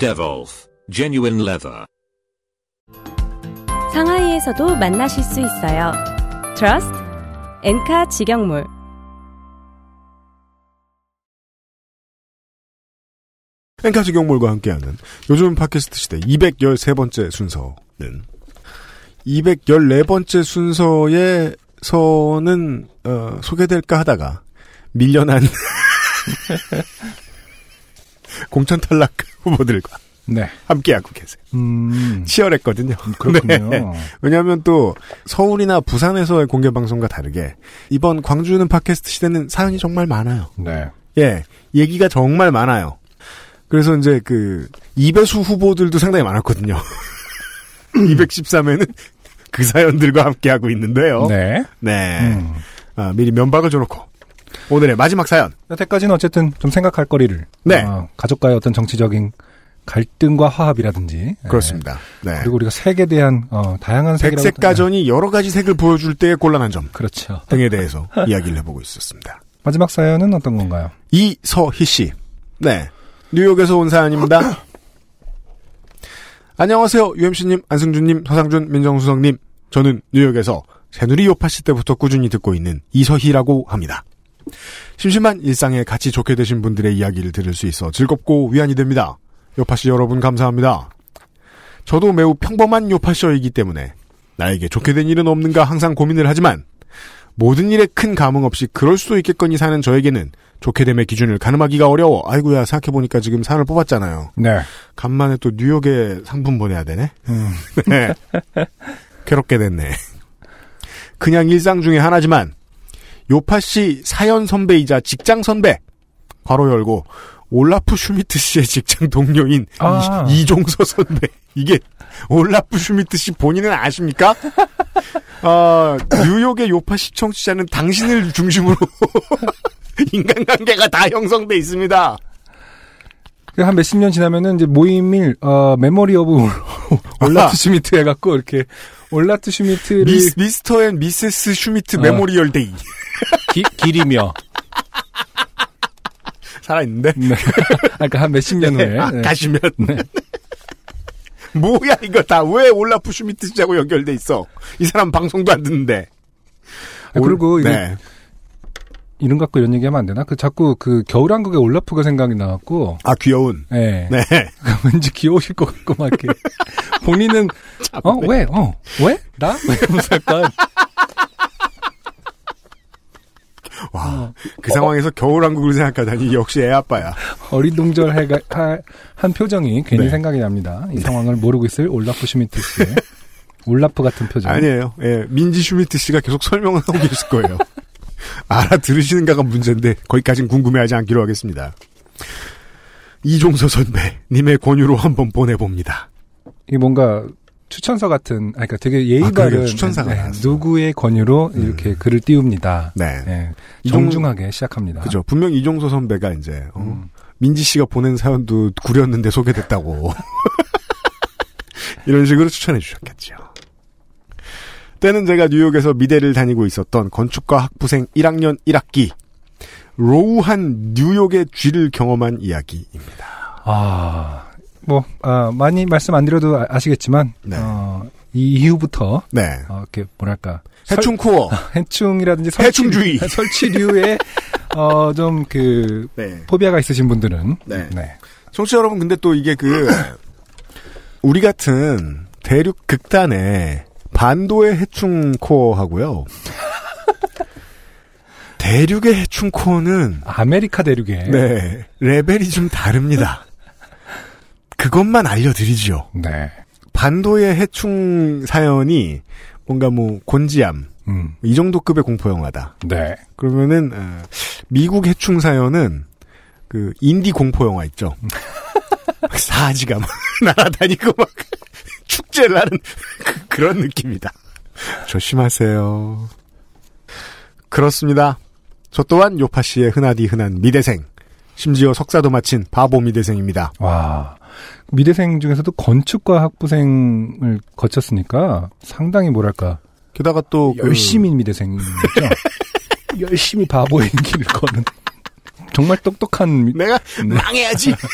S12: Devolf Genuine Leather.
S11: 상하이에서도 만나실 수 있어요. Trust 엔카 직영몰
S3: 엔카지 경몰과 함께하는 요즘 팟캐스트 시대 213번째 순서는 214번째 순서에서는 어, 소개될까 하다가 밀려난 공천 탈락 후보들과
S2: 네.
S3: 함께하고 계세요.
S2: 음.
S3: 치열했거든요.
S2: 그렇군요.
S3: 네. 왜냐하면 또 서울이나 부산에서의 공개 방송과 다르게 이번 광주는 팟캐스트 시대는 사연이 정말 많아요.
S2: 네.
S3: 예, 얘기가 정말 많아요. 그래서 이제 그 이배수 후보들도 상당히 많았거든요. 213회는 그 사연들과 함께하고 있는데요.
S2: 네.
S3: 네.
S2: 음.
S3: 아, 미리 면박을 줘놓고 오늘의 마지막 사연.
S2: 여태까지는 어쨌든 좀 생각할 거리를.
S3: 네.
S2: 어, 가족과의 어떤 정치적인 갈등과 화합이라든지. 예.
S3: 그렇습니다. 네.
S2: 그리고 우리가 색에 대한 어, 다양한 색이라고
S3: 백색 가전이 여러 가지 색을 보여줄 때의 곤란한 점
S2: 그렇죠.
S3: 등에 대해서 이야기를 해보고 있었습니다.
S2: 마지막 사연은 어떤 건가요?
S3: 이서희 씨. 네. 뉴욕에서 온 사연입니다. 안녕하세요. UMC님, 안승준님, 서상준, 민정수석님. 저는 뉴욕에서 새누리 요파시 때부터 꾸준히 듣고 있는 이서희라고 합니다. 심심한 일상에 같이 좋게 되신 분들의 이야기를 들을 수 있어 즐겁고 위안이 됩니다. 요파시 여러분 감사합니다. 저도 매우 평범한 요파셔이기 때문에 나에게 좋게 된 일은 없는가 항상 고민을 하지만 모든 일에 큰 감흥 없이 그럴 수도 있겠거니 사는 저에게는 좋게 됨의 기준을 가늠하기가 어려워. 아이고야 생각해보니까 지금 산을 뽑았잖아요.
S2: 네.
S3: 간만에 또 뉴욕에 상품 보내야 되네.
S2: 음.
S3: 네. 괴롭게 됐네. 그냥 일상 중에 하나지만 요파 씨 사연 선배이자 직장 선배 괄호 열고 올라프 슈미트 씨의 직장 동료인
S2: 아.
S3: 이, 종서 선배 이게 올라프 슈미트 씨 본인은 아십니까? 아 뉴욕의 요파 시청자는 당신을 중심으로 인간관계가 다 형성돼 있습니다.
S2: 그한 몇십 년 지나면은 이제 모임일 어, memory of 올라프 슈미트 해갖고 이렇게 올라프 슈미트를
S3: Mis-, Mister and Mrs. 슈미트
S2: 어.
S3: Memorial Day
S2: 기, 기리며
S3: 살아있는데
S2: 네. 그러니까 한 몇십 년 후에
S3: 아,
S2: 네.
S3: 가시면
S2: 네.
S3: 뭐야 이거 다 왜 올라프 슈미트 씨하고 연결돼 있어 이 사람 방송도 안 듣는데
S2: 아, 그리고
S3: 네.
S2: 이름 갖고 이런 얘기하면 안 되나? 그 자꾸 그 겨울왕국의 올라프가 생각이 나갖고
S3: 아 귀여운
S2: 네.
S3: 네
S2: 왠지 귀여우실 것 같고 막 이렇게 본인은 어 왜? 어 왜? 나? 왜? 이러면서 약간
S3: 와, 그 상황에서 겨울왕국을 생각하다니 역시 애 아빠야.
S2: 어리둥절해가 하- 한 표정이 괜히
S3: 네.
S2: 생각이 납니다. 이 상황을 모르고 있을 올라프 슈미트 씨의 올라프 같은 표정.
S3: 아니에요. 예, 민지 슈미트 씨가 계속 설명을 하고 계실 거예요. 알아들으시는가가 문제인데 거기까진 궁금해하지 않기로 하겠습니다. 이종서 선배 님의 권유로 한번 보내봅니다.
S2: 이게 뭔가 추천서 같은, 아, 그러니까 되게 예의
S3: 아.
S2: 바른.
S3: 음.
S2: 누구의 권유로 이렇게 글을 띄웁니다.
S3: 네.
S2: 예,
S3: 이종-
S2: 정중하게 시작합니다.
S3: 그죠. 분명 이종서 선배가 이제 어,
S2: 음.
S3: 민지 씨가 보낸 사연도 구렸는데 소개됐다고 이런 식으로 추천해 주셨겠죠. 때는 제가 뉴욕에서 미대를 다니고 있었던 건축과 학부생 1학년 1학기 로우한 뉴욕의 쥐를 경험한 이야기입니다.
S2: 아, 뭐, 아, 많이 말씀 안 드려도 아- 아시겠지만,
S3: 네.
S2: 어, 이 이후부터,
S3: 네.
S2: 어, 이렇게, 뭐랄까.
S3: 해충 코어.
S2: 해충이라든지 설치,
S3: 해충주의.
S2: 설치류의, 어, 좀 그,
S3: 네.
S2: 포비아가 있으신 분들은,
S3: 네.
S2: 네.
S3: 청취자 여러분, 근데 또 이게 그, 우리 같은 대륙 극단에 반도의 해충 gore하고요. 대륙의 해충 gore는
S2: 아메리카 대륙에,
S3: 네, 레벨이 좀 다릅니다. 그것만 알려드리죠.
S2: 네.
S3: 반도의 해충 사연이 뭔가 뭐 곤지암
S2: 음,
S3: 이 정도 급의 공포 영화다.
S2: 네.
S3: 그러면은 어, 미국 해충 사연은 그 인디 공포 영화 있죠. 사지가 막 날아다니고 막 축제를 하는 그- 그런 느낌이다. 조심하세요. 그렇습니다. 저 또한 요파 씨의 흔하디 흔한 미대생, 심지어 석사도 마친 바보 미대생입니다.
S2: 와. 미대생 중에서도 건축과 학부생을 거쳤으니까 상당히 뭐랄까,
S3: 게다가 또 그-
S2: 열심히 미대생이죠. 열심히 바보의 길을 거는. 정말 똑똑한 미-
S3: 내가
S2: 네.
S3: 망해야지.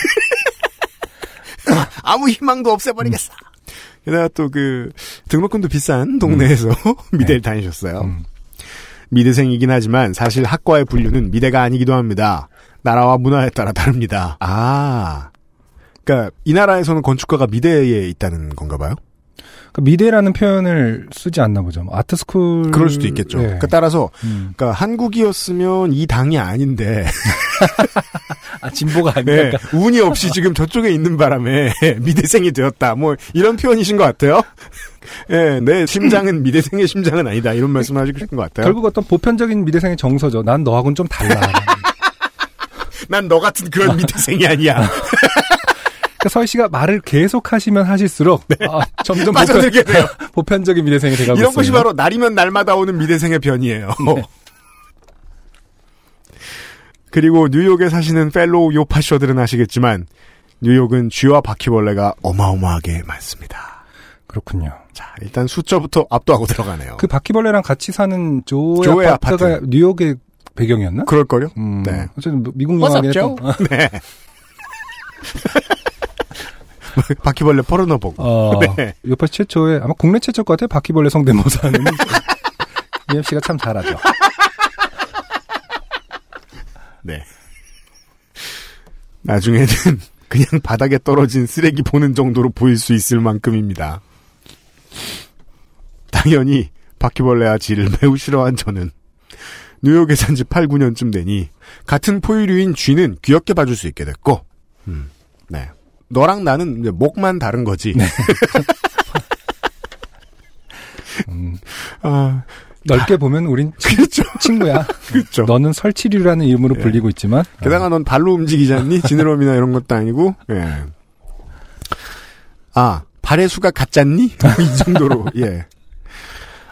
S3: 아무 희망도 없애버리겠어. 게다가 또 그 등록금도 비싼 동네에서 미대를 다니셨어요.
S2: 음.
S3: 미대생이긴 하지만 사실 학과의 분류는 미대가 아니기도 합니다. 나라와 문화에 따라 다릅니다. 아, 그러니까 이 나라에서는 건축가가 미대에 있다는 건가 봐요.
S2: 그러니까 미대라는 표현을 쓰지 않나 보죠. 뭐 art school.
S3: 그럴 수도 있겠죠.
S2: 네.
S3: 그 따라서
S2: 음.
S3: 그러니까 한국이었으면 이 당이 아닌데
S2: 아, 진보가
S3: 네,
S2: 아니니까.
S3: 운이 없이 지금 저쪽에 있는 바람에 미대생이 되었다. 뭐 이런 표현이신 것 같아요. 예, 내 심장은 미대생의 심장은 아니다. 이런 말씀을 하시고 싶은 것 같아요.
S2: 결국 어떤 보편적인 미대생의 정서죠. 난 너하고는 좀 달라.
S3: 난 너 같은 그런 미대생이 아니야.
S2: 그러니까 서희 씨가 말을 계속 하시면 하실수록 아, 점점
S3: 네. 빠져들게 돼요.
S2: 보편적인 미대생이 돼가고
S3: 이런
S2: 있어요.
S3: 것이 바로 날이면 날마다 오는 미대생의 변이에요. 그리고 뉴욕에 사시는 fellow 요파쇼들은 아시겠지만 뉴욕은 쥐와 바퀴벌레가 어마어마하게 많습니다.
S2: 그렇군요.
S3: 자, 일단 숫자부터 압도하고 들어가네요.
S2: 그 바퀴벌레랑 같이 사는 조의,
S3: 조의
S2: 아파트가
S3: 아파트.
S2: 뉴욕의 배경이었나?
S3: 그럴걸요?
S2: 음,
S3: 네.
S2: 어쨌든 뭐 미국 영화긴 했던.
S3: 네. 바퀴벌레 포르노 보고.
S2: 어,
S3: 네.
S2: 요파 최초의 아마 국내 최초 것 같아요. 바퀴벌레 성대모사는 UMC가 참 잘하죠.
S3: 네. 나중에는 그냥 바닥에 떨어진 쓰레기 보는 정도로 보일 수 있을 만큼입니다. 당연히 바퀴벌레와 쥐를 매우 싫어한 저는 뉴욕에 산 지 8, 9년쯤 되니 같은 포유류인 쥐는 귀엽게 봐줄 수 있게 됐고 음, 네. 너랑 나는 이제 목만 다른 거지.
S2: 음,
S3: 아,
S2: 넓게 보면 우린 친-
S3: 그렇죠.
S2: 친구야.
S3: 그렇죠.
S2: 너는 설치류라는 이름으로
S3: 예.
S2: 불리고 있지만
S3: 게다가 넌 발로 움직이지 않니? 지느러미나 이런 것도 아니고, 예. 아, 발의 수가 같잖니? 이 정도로, 예.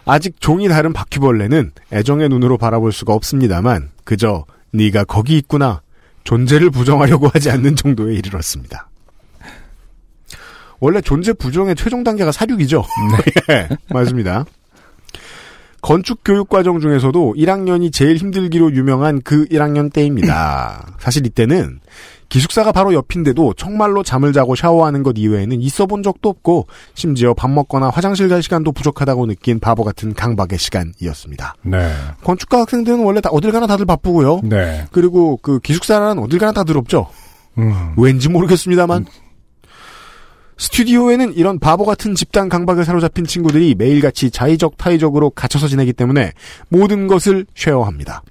S3: 아직 종이 다른 바퀴벌레는 애정의 눈으로 바라볼 수가 없습니다만, 그저, 네가 거기 있구나. 존재를 부정하려고 하지 않는 정도에 이르렀습니다. 원래 존재 부정의 최종 단계가 사륙이죠. 예, 맞습니다. 건축 교육 과정 중에서도 1학년이 제일 힘들기로 유명한 그 1학년 때입니다. 사실 이때는 기숙사가 바로 옆인데도 정말로 잠을 자고 샤워하는 것 이외에는 있어 본 적도 없고 심지어 밥 먹거나 화장실 갈 시간도 부족하다고 느낀 바보 같은 강박의 시간이었습니다.
S2: 네.
S3: 건축가 학생들은 원래 다 어딜 가나 다들 바쁘고요.
S2: 네.
S3: 그리고 그 기숙사는 어딜 가나 다들 없죠.
S2: 음.
S3: 왠지 모르겠습니다만 스튜디오에는 이런 바보 같은 집단 강박에 사로잡힌 친구들이 매일같이 자의적 타의적으로 갇혀서 지내기 때문에 모든 것을 쉐어합니다.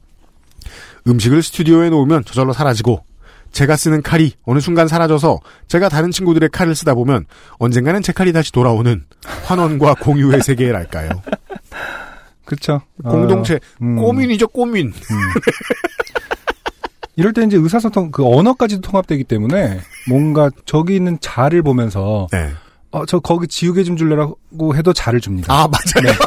S3: 음식을 스튜디오에 놓으면 저절로 사라지고 제가 쓰는 칼이 어느 순간 사라져서 제가 다른 친구들의 칼을 쓰다 보면 언젠가는 제 칼이 다시 돌아오는 환원과 공유의 세계랄까요.
S2: 그렇죠.
S3: 공동체
S2: 어, 음.
S3: 꼬민이죠 꼬민.
S2: 이럴 때 이제 의사소통 그 언어까지도 통합되기 때문에 뭔가 저기 있는 자를 보면서
S3: 네.
S2: 어 저 거기 지우개 좀 줄래라고 해도 자를 줍니다.
S3: 아 맞아요.
S2: 네.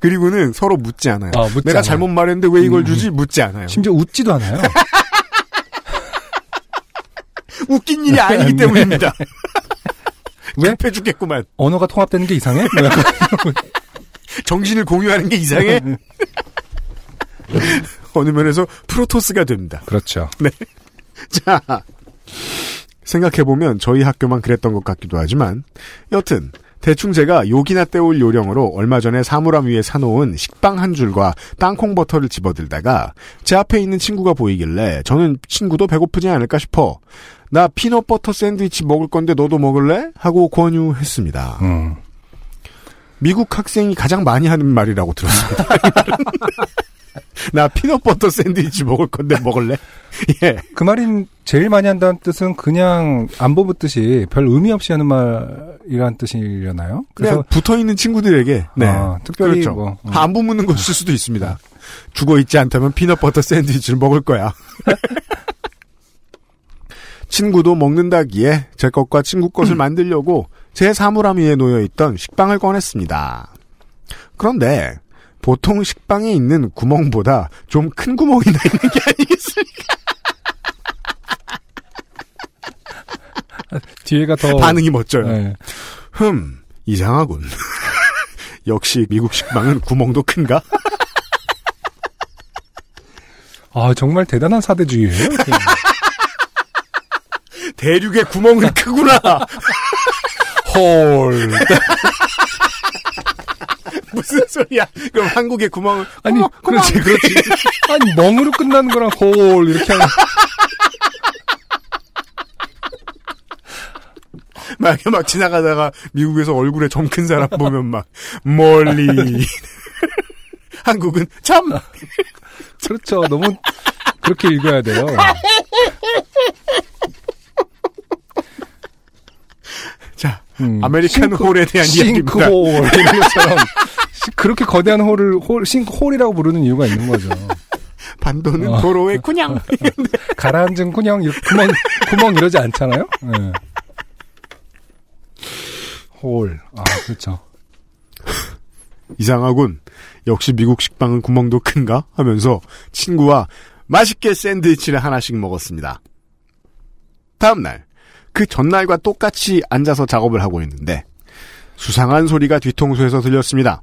S3: 그리고는 서로 묻지 않아요.
S2: 어, 묻지
S3: 내가
S2: 않아요.
S3: 잘못 말했는데 왜 이걸
S2: 음.
S3: 주지? 묻지 않아요.
S2: 심지어 웃지도 않아요.
S3: 웃긴 일이 아니기
S2: 네.
S3: 때문입니다.
S2: 왜?
S3: 급해 죽겠구만.
S2: 언어가 통합되는 게 이상해? 뭐
S3: 정신을 공유하는 게 이상해?
S2: 네.
S3: 어느 면에서 프로토스가 됩니다.
S2: 그렇죠.
S3: 네. 자, 생각해보면 저희 학교만 그랬던 것 같기도 하지만, 여튼, 대충 제가 욕이나 때울 요령으로 얼마 전에 사물함 위에 사놓은 식빵 한 줄과 땅콩 버터를 집어들다가 제 앞에 있는 친구가 보이길래 저는 친구도 배고프지 않을까 싶어 나 피넛 버터 샌드위치 먹을 건데 너도 먹을래? 하고 권유했습니다.
S2: 음.
S3: 미국 학생이 가장 많이 하는 말이라고 들었습니다. 나 피넛 버터 샌드위치 먹을 건데 먹을래? 예.
S2: 그 말인 제일 많이 한다는 뜻은 그냥 안 뽑듯이 별 의미 없이 하는 말이란 뜻이려나요?
S3: 그냥 붙어 있는 친구들에게 네.
S2: 아, 특별히
S3: 그렇죠.
S2: 뭐, 음.
S3: 안부 묻는 것일 수도 있습니다. 죽어 있지 않다면 피넛 버터 샌드위치를 먹을 거야. 친구도 먹는다기에 제 것과 친구 것을 만들려고 제 사물함 위에 놓여 있던 식빵을 꺼냈습니다. 그런데 보통 식빵에 있는 구멍보다 좀 큰 구멍이 나 있는 게 아니겠습니까?
S2: 뒤에가 더
S3: 반응이 멋져요.
S2: 네.
S3: 흠, 이상하군. 역시 미국 식빵은 구멍도 큰가?
S2: 아 정말 대단한 사대주의예요.
S3: 대륙의 구멍은 크구나.
S2: 헐.
S3: 무슨 소리야? 그럼 한국의 구멍은
S2: 아니
S3: 구멍, 구멍.
S2: 그렇지 그렇지. 아니 멍으로 끝나는 거랑 홀 이렇게 하면
S3: 막, 이렇게 막 지나가다가 미국에서 얼굴에 점 큰 사람 보면 막 멀리 한국은 참
S2: 그렇죠. 너무 그렇게 읽어야 돼요.
S3: 자,
S2: 음,
S3: American
S2: 싱크-
S3: 홀에 대한 이야기입니다.
S2: 싱크홀 이런 것처럼 시- 그렇게 거대한 hole을 hole 싱크홀이라고 부르는 이유가 있는 거죠.
S3: 반도는
S2: 어.
S3: 도로의 그냥.
S2: 가라앉은 이렇게 구멍 구멍 이러지 않잖아요. 예. hole. 아 그렇죠.
S3: 이상하군. 역시 미국 식빵은 구멍도 큰가? 하면서 친구와 맛있게 샌드위치를 하나씩 먹었습니다. 다음 날, 그 전날과 똑같이 앉아서 작업을 하고 있는데, 수상한 소리가 뒤통수에서 들렸습니다.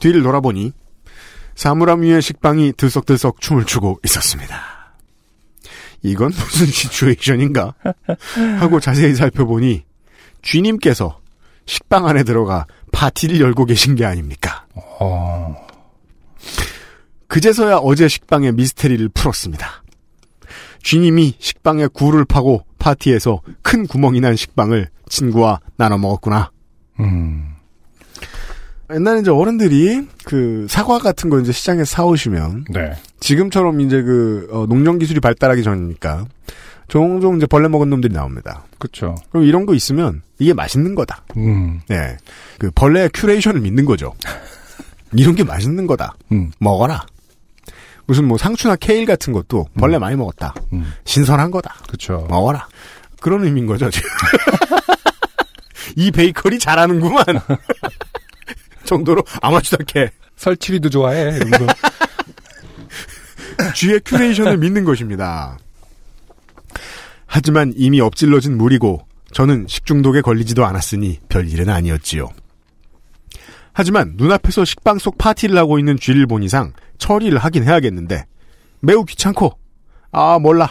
S3: 뒤를 돌아보니, 사물함 위에 식빵이 들썩들썩 춤을 추고 있었습니다. 이건 무슨 시츄에이션인가? 하고 자세히 살펴보니, 쥐님께서 식빵 안에 들어가 파티를 열고 계신 게 아닙니까?
S2: 어.
S3: 그제서야 어제 식빵의 미스테리를 풀었습니다. 쥐님이 식빵에 굴을 파고 파티에서 큰 구멍이 난 식빵을 친구와 나눠 먹었구나.
S2: 음.
S3: 옛날에 이제 어른들이 그 사과 같은 거 이제 시장에서 사오시면
S2: 네.
S3: 지금처럼 이제 그 어, 농정 기술이 발달하기 전이니까 종종 이제 벌레 먹은 놈들이 나옵니다.
S2: 그렇죠.
S3: 그럼 이런 거 있으면 이게 맛있는 거다.
S2: 음.
S3: 네. 그 벌레의 curation을 믿는 거죠. 이런 게 맛있는 거다.
S2: 음.
S3: 먹어라. 무슨 뭐 상추나 케일 같은 것도 벌레 많이 먹었다.
S2: 음.
S3: 신선한 거다.
S2: 그렇죠.
S3: 먹어라. 그런 의미인 거죠. 지금. 이 베이커리 잘하는구만. 정도로 않게
S2: 설치류도 좋아해. 이러면서.
S3: 쥐의 curation을 믿는 것입니다. 하지만 이미 엎질러진 물이고 저는 식중독에 걸리지도 않았으니 별 일은 아니었지요. 하지만 눈앞에서 식빵 속 파티를 하고 있는 쥐를 본 이상 처리를 하긴 해야겠는데 매우 귀찮고 아 몰라.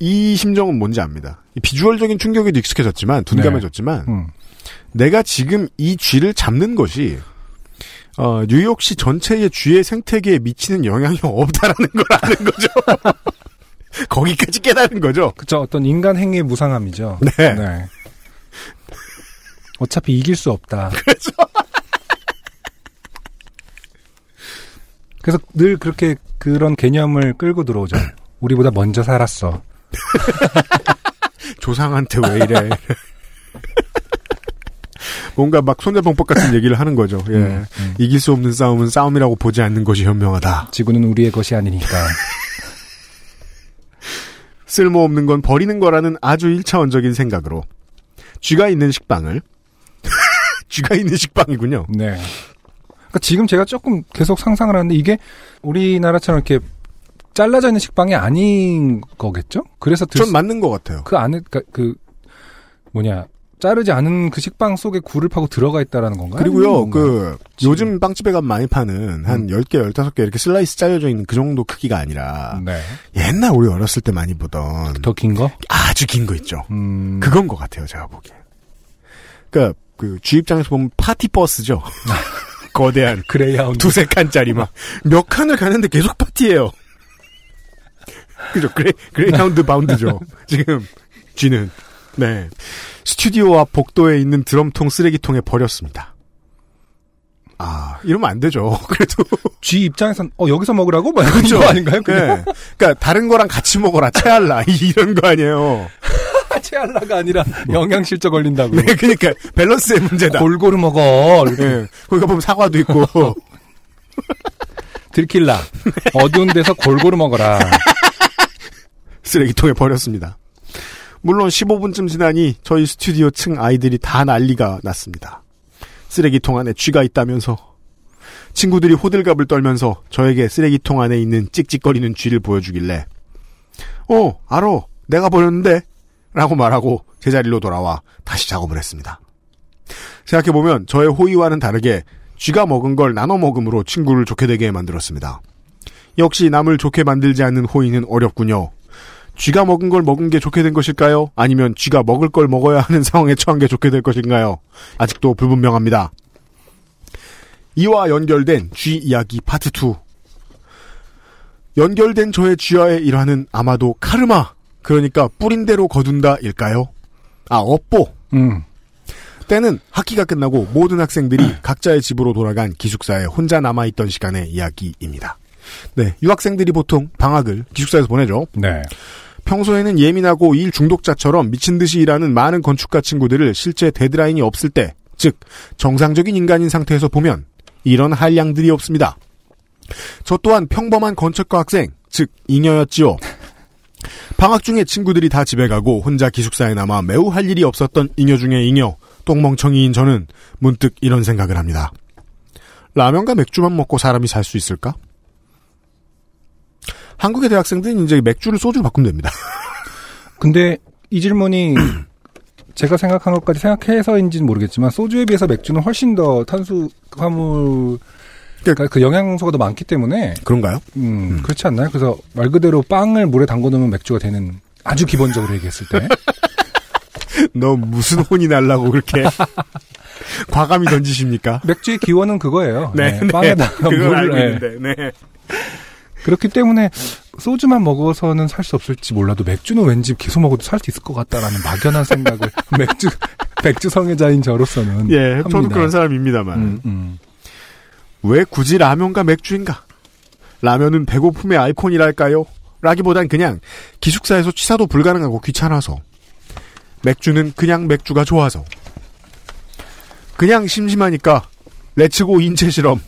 S3: 이 심정은 뭔지 압니다. 이 비주얼적인 충격에도 익숙해졌지만 둔감해졌지만
S2: 음.
S3: 내가 지금 이 쥐를 잡는 것이 어, 뉴욕시 전체의 쥐의 생태계에 미치는 영향이 없다라는 걸 아는 거죠. 거기까지 깨달은 거죠.
S2: 그쵸. 어떤 인간 행위의 무상함이죠.
S3: 네.
S2: 어차피 이길 수 없다.
S3: 그렇죠.
S2: 그래서 늘 그렇게 그런 개념을 끌고 들어오죠. 우리보다 먼저 살았어.
S3: 조상한테 왜 이래. 뭔가 막 손자병법 같은 얘기를 하는 거죠. 예.
S2: 음, 음.
S3: 이길 수 없는 싸움은 싸움이라고 보지 않는 것이 현명하다.
S2: 지구는 우리의 것이 아니니까.
S3: 쓸모없는 건 버리는 거라는 아주 1차원적인 생각으로 쥐가 있는 식빵을 쥐가 있는 식빵이군요.
S2: 네. 그러니까 지금 제가 조금 계속 상상을 하는데 이게 우리나라처럼 이렇게 잘라져 있는 식빵이 아닌 거겠죠? 그래서 들
S3: 전 맞는 것 같아요.
S2: 그 안에 그러니까 그 뭐냐 자르지 않은 그 식빵 속에 굴을 파고 들어가 있다라는 건가요?
S3: 그리고요? 그, 요즘 빵집에 가면 많이 파는 한 10개, 15개 이렇게 슬라이스 잘려져 있는 그 정도 크기가 아니라,
S2: 네.
S3: 옛날 우리 어렸을 때 많이 보던,
S2: 더 긴 거?
S3: 아주 긴 거 있죠.
S2: 음.
S3: 그건 것 같아요, 제가 보기에. 그니까, 그, 쥐 입장에서 보면 파티버스죠. 거대한.
S2: 그레이하운드.
S3: 두세 칸짜리 막. 몇 칸을 가는데 계속 파티예요 그죠. 그레, 그레이하운드 bound죠. 지금, 쥐는. 네. 스튜디오 앞 복도에 있는 드럼통 쓰레기통에 버렸습니다. 아, 이러면 안 되죠. 그래도.
S2: 쥐 입장에선 어 여기서 먹으라고 뭐
S3: 그죠.
S2: 이거 아닌가요?
S3: 네. 그러니까 다른 거랑 같이 먹어라. 체할라. 이런 거 아니에요.
S2: 체할라가 아니라 영양실조 걸린다고.
S3: 네, 그러니까 밸런스의 문제다.
S2: 골고루 먹어.
S3: 네. 거기가 보면 사과도 있고.
S2: 들킬라. 어두운 데서 골고루 먹어라.
S3: 쓰레기통에 버렸습니다. 물론 15분쯤 지나니 저희 스튜디오 층 아이들이 다 난리가 났습니다. 쓰레기통 안에 쥐가 있다면서 친구들이 호들갑을 떨면서 저에게 쓰레기통 안에 있는 찍찍거리는 쥐를 보여주길래 어 알어 내가 버렸는데 라고 말하고 제자리로 돌아와 다시 작업을 했습니다. 생각해보면 저의 호의와는 다르게 쥐가 먹은 걸 나눠 먹음으로 친구를 좋게 되게 만들었습니다. 역시 남을 좋게 만들지 않는 호의는 어렵군요. 쥐가 먹은 걸 먹은 게 좋게 된 것일까요? 아니면 쥐가 먹을 걸 먹어야 하는 상황에 처한 게 좋게 될 것인가요? 아직도 불분명합니다. 이와 연결된 쥐 이야기 파트 2. 연결된 저의 쥐와의 일화는 아마도 카르마, 그러니까 뿌린 대로 거둔다 일까요? 아, 업보.
S2: 음.
S3: 때는 학기가 끝나고 모든 학생들이 각자의 집으로 돌아간 기숙사에 혼자 남아있던 시간의 이야기입니다. 네, 유학생들이 보통 방학을 기숙사에서 보내죠.
S2: 네.
S3: 평소에는 예민하고 일 중독자처럼 미친 듯이 일하는 많은 건축가 친구들을 실제 데드라인이 없을 때, 즉 정상적인 인간인 상태에서 보면 이런 한량들이 없습니다. 저 또한 평범한 건축가 학생, 즉 잉여였지요. 방학 중에 친구들이 다 집에 가고 혼자 기숙사에 남아 매우 할 일이 없었던 잉여 중에 잉여, 똥멍청이인 저는 문득 이런 생각을 합니다. 라면과 맥주만 먹고 사람이 살 수 있을까? 한국의 대학생들은 이제 맥주를 소주로 바꾸면 됩니다.
S2: 근데 이 질문이 제가 생각한 것까지 생각해서인지는 모르겠지만 소주에 비해서 맥주는 훨씬 더 탄수화물 그러니까 그 영양소가 더 많기 때문에
S3: 그런가요?
S2: 음, 그렇지 않나요? 그래서 말 그대로 빵을 물에 담궈 놓으면 맥주가 되는 아주 기본적으로 얘기했을 때
S3: 너 무슨 혼이 날라고 그렇게 과감히 던지십니까?
S2: 맥주의 기원은 그거예요.
S3: 네, 네.
S2: 빵에다가
S3: 그걸
S2: 물을
S3: 알고
S2: 네.
S3: 있는데, 네.
S2: 그렇기 때문에 소주만 먹어서는 살 수 없을지 몰라도 맥주는 왠지 계속 먹어도 살 수 있을 것 같다라는 막연한 생각을 맥주 맥주 성애자인 저로서는
S3: 예, 저도
S2: 합니다.
S3: 그런 사람입니다만.
S2: 음, 음.
S3: 왜 굳이 라면과 맥주인가? 라면은 배고픔의 아이콘이랄까요? 라기보단 그냥 기숙사에서 취사도 불가능하고 귀찮아서. 맥주는 그냥 맥주가 좋아서. 그냥 심심하니까 레츠고 인체 실험.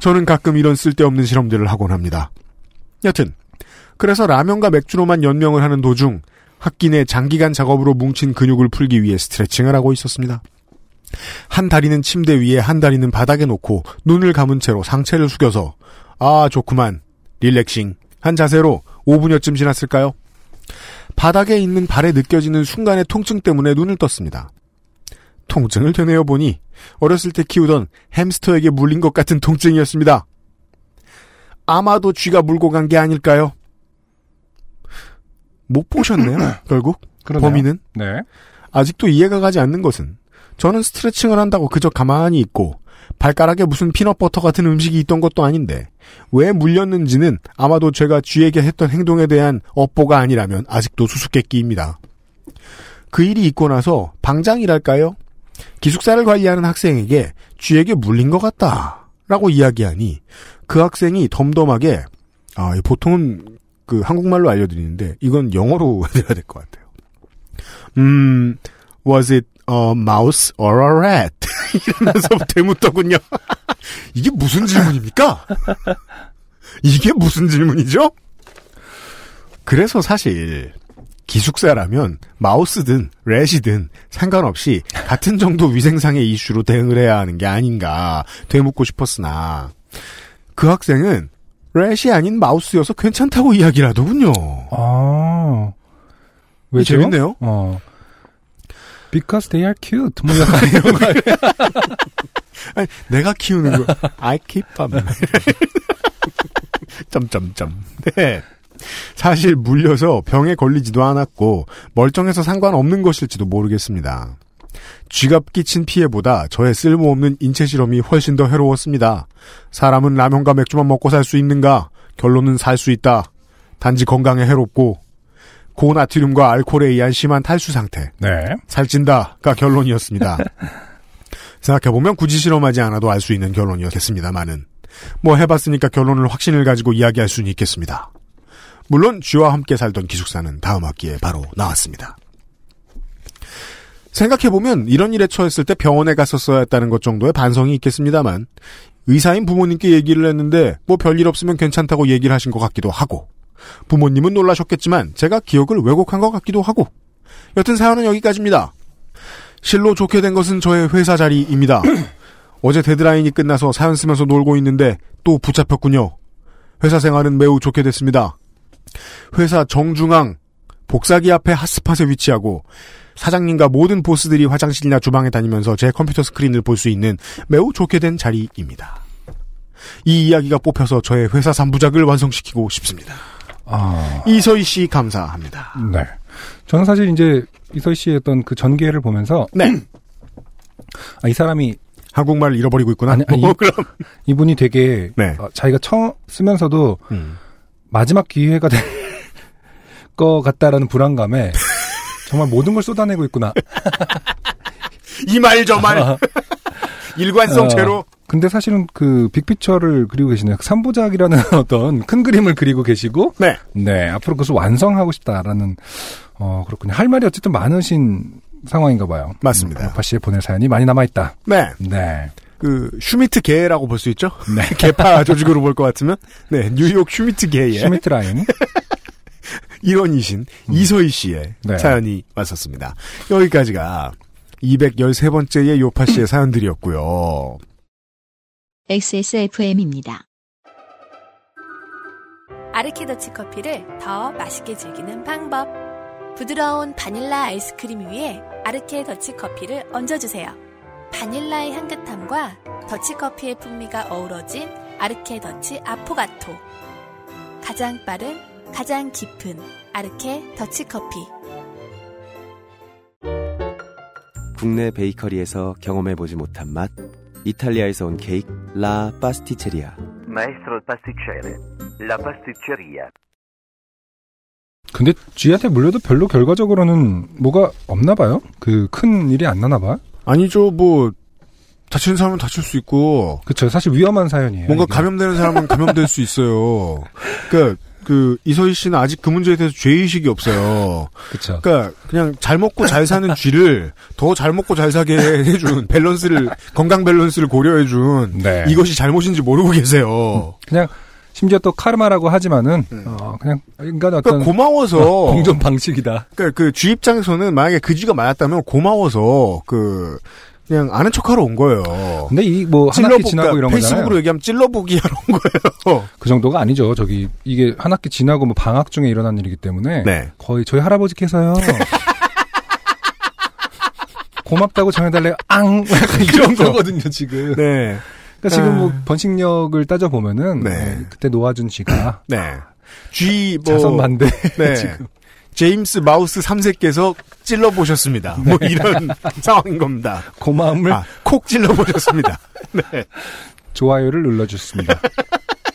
S3: 저는 가끔 이런 쓸데없는 실험들을 하곤 합니다. 여튼 그래서 라면과 맥주로만 연명을 하는 도중 학기 내 장기간 작업으로 뭉친 근육을 풀기 위해 스트레칭을 하고 있었습니다. 한 다리는 침대 위에 한 다리는 바닥에 놓고 눈을 감은 채로 상체를 숙여서 아 좋구만 릴렉싱 한 자세로 5분여쯤 지났을까요? 바닥에 있는 발에 느껴지는 순간의 통증 때문에 눈을 떴습니다. 통증을 되뇌어 보니 어렸을 때 키우던 햄스터에게 물린 것 같은 통증이었습니다. 아마도 쥐가 물고 간 게 아닐까요? 못 보셨네요, 결국.
S2: 그러네요.
S3: 범인은.
S2: 네.
S3: 아직도 이해가 가지 않는 것은 저는 스트레칭을 한다고 그저 가만히 있고 발가락에 무슨 peanut butter 같은 음식이 있던 것도 아닌데 왜 물렸는지는 아마도 제가 쥐에게 했던 행동에 대한 업보가 아니라면 아직도 수수께끼입니다. 그 일이 있고 나서 방장이랄까요? 기숙사를 관리하는 학생에게 쥐에게 물린 것 같다 라고 이야기하니 그 학생이 덤덤하게 아이 보통은 그 한국말로 알려드리는데 이건 영어로 해야 될 것 같아요. 음, was it a mouse or a rat? 이러면서 되묻더군요. 이게 무슨 질문입니까? 이게 무슨 질문이죠? 그래서 사실 기숙사라면 마우스든 렛이든 상관없이 같은 정도 위생상의 이슈로 대응을 해야 하는 게 아닌가 되묻고 싶었으나 그 학생은 렛이 아닌 마우스여서 괜찮다고 이야기를 하더군요.
S2: 아. 왜죠?
S3: 재밌네요.
S2: 어. Because they are cute. 뭐 약간 이런 거? 아니,
S3: 내가 키우는 거. I keep them. 점점점. 네. 사실 물려서 병에 걸리지도 않았고 멀쩡해서 상관없는 것일지도 모르겠습니다. 쥐가 끼친 피해보다 저의 쓸모없는 인체 실험이 훨씬 더 해로웠습니다. 사람은 라면과 맥주만 먹고 살 수 있는가? 결론은 살 수 있다. 단지 건강에 해롭고 고나트륨과 알코올에 의한 심한 탈수 상태.
S2: 네.
S3: 살찐다가 결론이었습니다. 생각해보면 굳이 실험하지 않아도 알 수 있는 결론이었겠습니다만은 뭐 해봤으니까 결론을 확신을 가지고 이야기할 수는 있겠습니다. 물론 쥐와 함께 살던 기숙사는 다음 학기에 바로 나왔습니다. 생각해보면 이런 일에 처했을 때 병원에 갔었어야 했다는 것 정도의 반성이 있겠습니다만 의사인 부모님께 얘기를 했는데 뭐 별일 없으면 괜찮다고 얘기를 하신 것 같기도 하고 부모님은 놀라셨겠지만 제가 기억을 왜곡한 것 같기도 하고 여튼 사연은 여기까지입니다. 실로 좋게 된 것은 저의 회사 자리입니다. 어제 데드라인이 끝나서 사연 쓰면서 놀고 있는데 또 붙잡혔군요. 회사 생활은 매우 좋게 됐습니다. 회사 정중앙 복사기 앞에 핫스팟에 위치하고 사장님과 모든 보스들이 화장실이나 주방에 다니면서 제 컴퓨터 스크린을 볼 수 있는 매우 좋게 된 자리입니다. 이 이야기가 뽑혀서 저의 회사 3부작을 완성시키고 싶습니다.
S2: 아.
S3: 이서희 씨 감사합니다.
S2: 네. 저는 사실 이제 이서희 씨의 어떤 그 전개를 보면서
S3: 네.
S2: 아, 이 사람이
S3: 한국말을 잃어버리고 있구나.
S2: 아니, 아니,
S3: 어,
S2: 이,
S3: 그럼
S2: 이분이 되게
S3: 네.
S2: 어, 자기가 처음 쓰면서도
S3: 음.
S2: 마지막 기회가 될 것 같다라는 불안감에 정말 모든 걸 쏟아내고 있구나.
S3: 이 말 저말 일관성체로
S2: 어, 근데 사실은 그 빅피처를 그리고 계시네요. 삼부작이라는 어떤 큰 그림을 그리고 계시고,
S3: 네.
S2: 네, 앞으로 그것을 완성하고 싶다라는, 어, 그렇군요. 할 말이 어쨌든 많으신 상황인가 봐요.
S3: 맞습니다.
S2: 요파시에 보낼 사연이 많이 남아 있다.
S3: 네.
S2: 네.
S3: 그 슈미트 계라고 볼 수 있죠?
S2: 네.
S3: 계파 조직으로 볼 것 같으면 네 뉴욕 슈미트 계의
S2: 슈미트 라인.
S3: 일원이신 이서희 씨의
S2: 네.
S3: 사연이 왔었습니다. 여기까지가 213번째의 요파시의 사연들이었고요.
S11: XSFM입니다.
S7: 아르케더치 커피를 더 맛있게 즐기는 방법. 부드러운 바닐라 아이스크림 위에 아르케 더치 커피를 얹어주세요. 바닐라의 향긋함과 더치 커피의 풍미가 어우러진 아르케 더치 아포가토. 가장 빠른, 가장 깊은 아르케 더치 커피.
S5: 국내 베이커리에서 경험해보지 못한 맛 이탈리아에서 온 케이크 La pasticceria
S13: Maestro pasticcere, la pasticceria.
S2: 근데 쥐한테 물려도 별로 결과적으로는 뭐가 없나 봐요? 그 큰 일이 안 나나 봐?
S3: 아니죠, 뭐 다치는 사람은 다칠 수 있고
S2: 그쵸. 사실 위험한 사연이에요.
S3: 뭔가
S2: 이게.
S3: 감염되는 사람은 감염될 수 있어요. 그러니까 그 이서희 씨는 아직 그 문제에 대해서 죄의식이 없어요.
S2: 그쵸.
S3: 그러니까 그냥 잘 먹고 잘 사는 쥐를 더 잘 먹고 잘 사게 해준 밸런스를 건강 밸런스를 고려해준
S2: 네.
S3: 이것이 잘못인지 모르고 계세요.
S2: 그냥 심지어 또 카르마라고 하지만은 어, 그냥 인간 어떤
S3: 그러니까 고마워서
S2: 어, 공존 방식이다.
S3: 그러니까 그 쥐 입장에서는 만약에 그 쥐가 맞았다면 고마워서 그 그냥 아는 척하러 온 거예요.
S2: 근데 이 뭐 한 학기 지나고 이런.
S3: 페이스북으로 얘기하면 찔러보기 하러 온 거예요.
S2: 그 정도가 아니죠. 저기 이게 한 학기 지나고 뭐 방학 중에 일어난 일이기 때문에
S3: 네.
S2: 거의 저희 할아버지께서요. 고맙다고 전해달래 앙 약간 이 정도거든요 지금.
S3: 네.
S2: 그러니까 지금 뭐
S3: 아.
S2: 번식력을 따져 보면은
S3: 네.
S2: 그때 놓아준 쥐가
S3: 네. 쥐 뭐.
S2: 자선 반대
S3: 네.
S2: 지금.
S3: 제임스 마우스 3세께서 찔러보셨습니다. 뭐 이런 상황인 겁니다.
S2: 고마움을
S3: 아, 콕 찔러보셨습니다. 네.
S2: 좋아요를 눌러주셨습니다.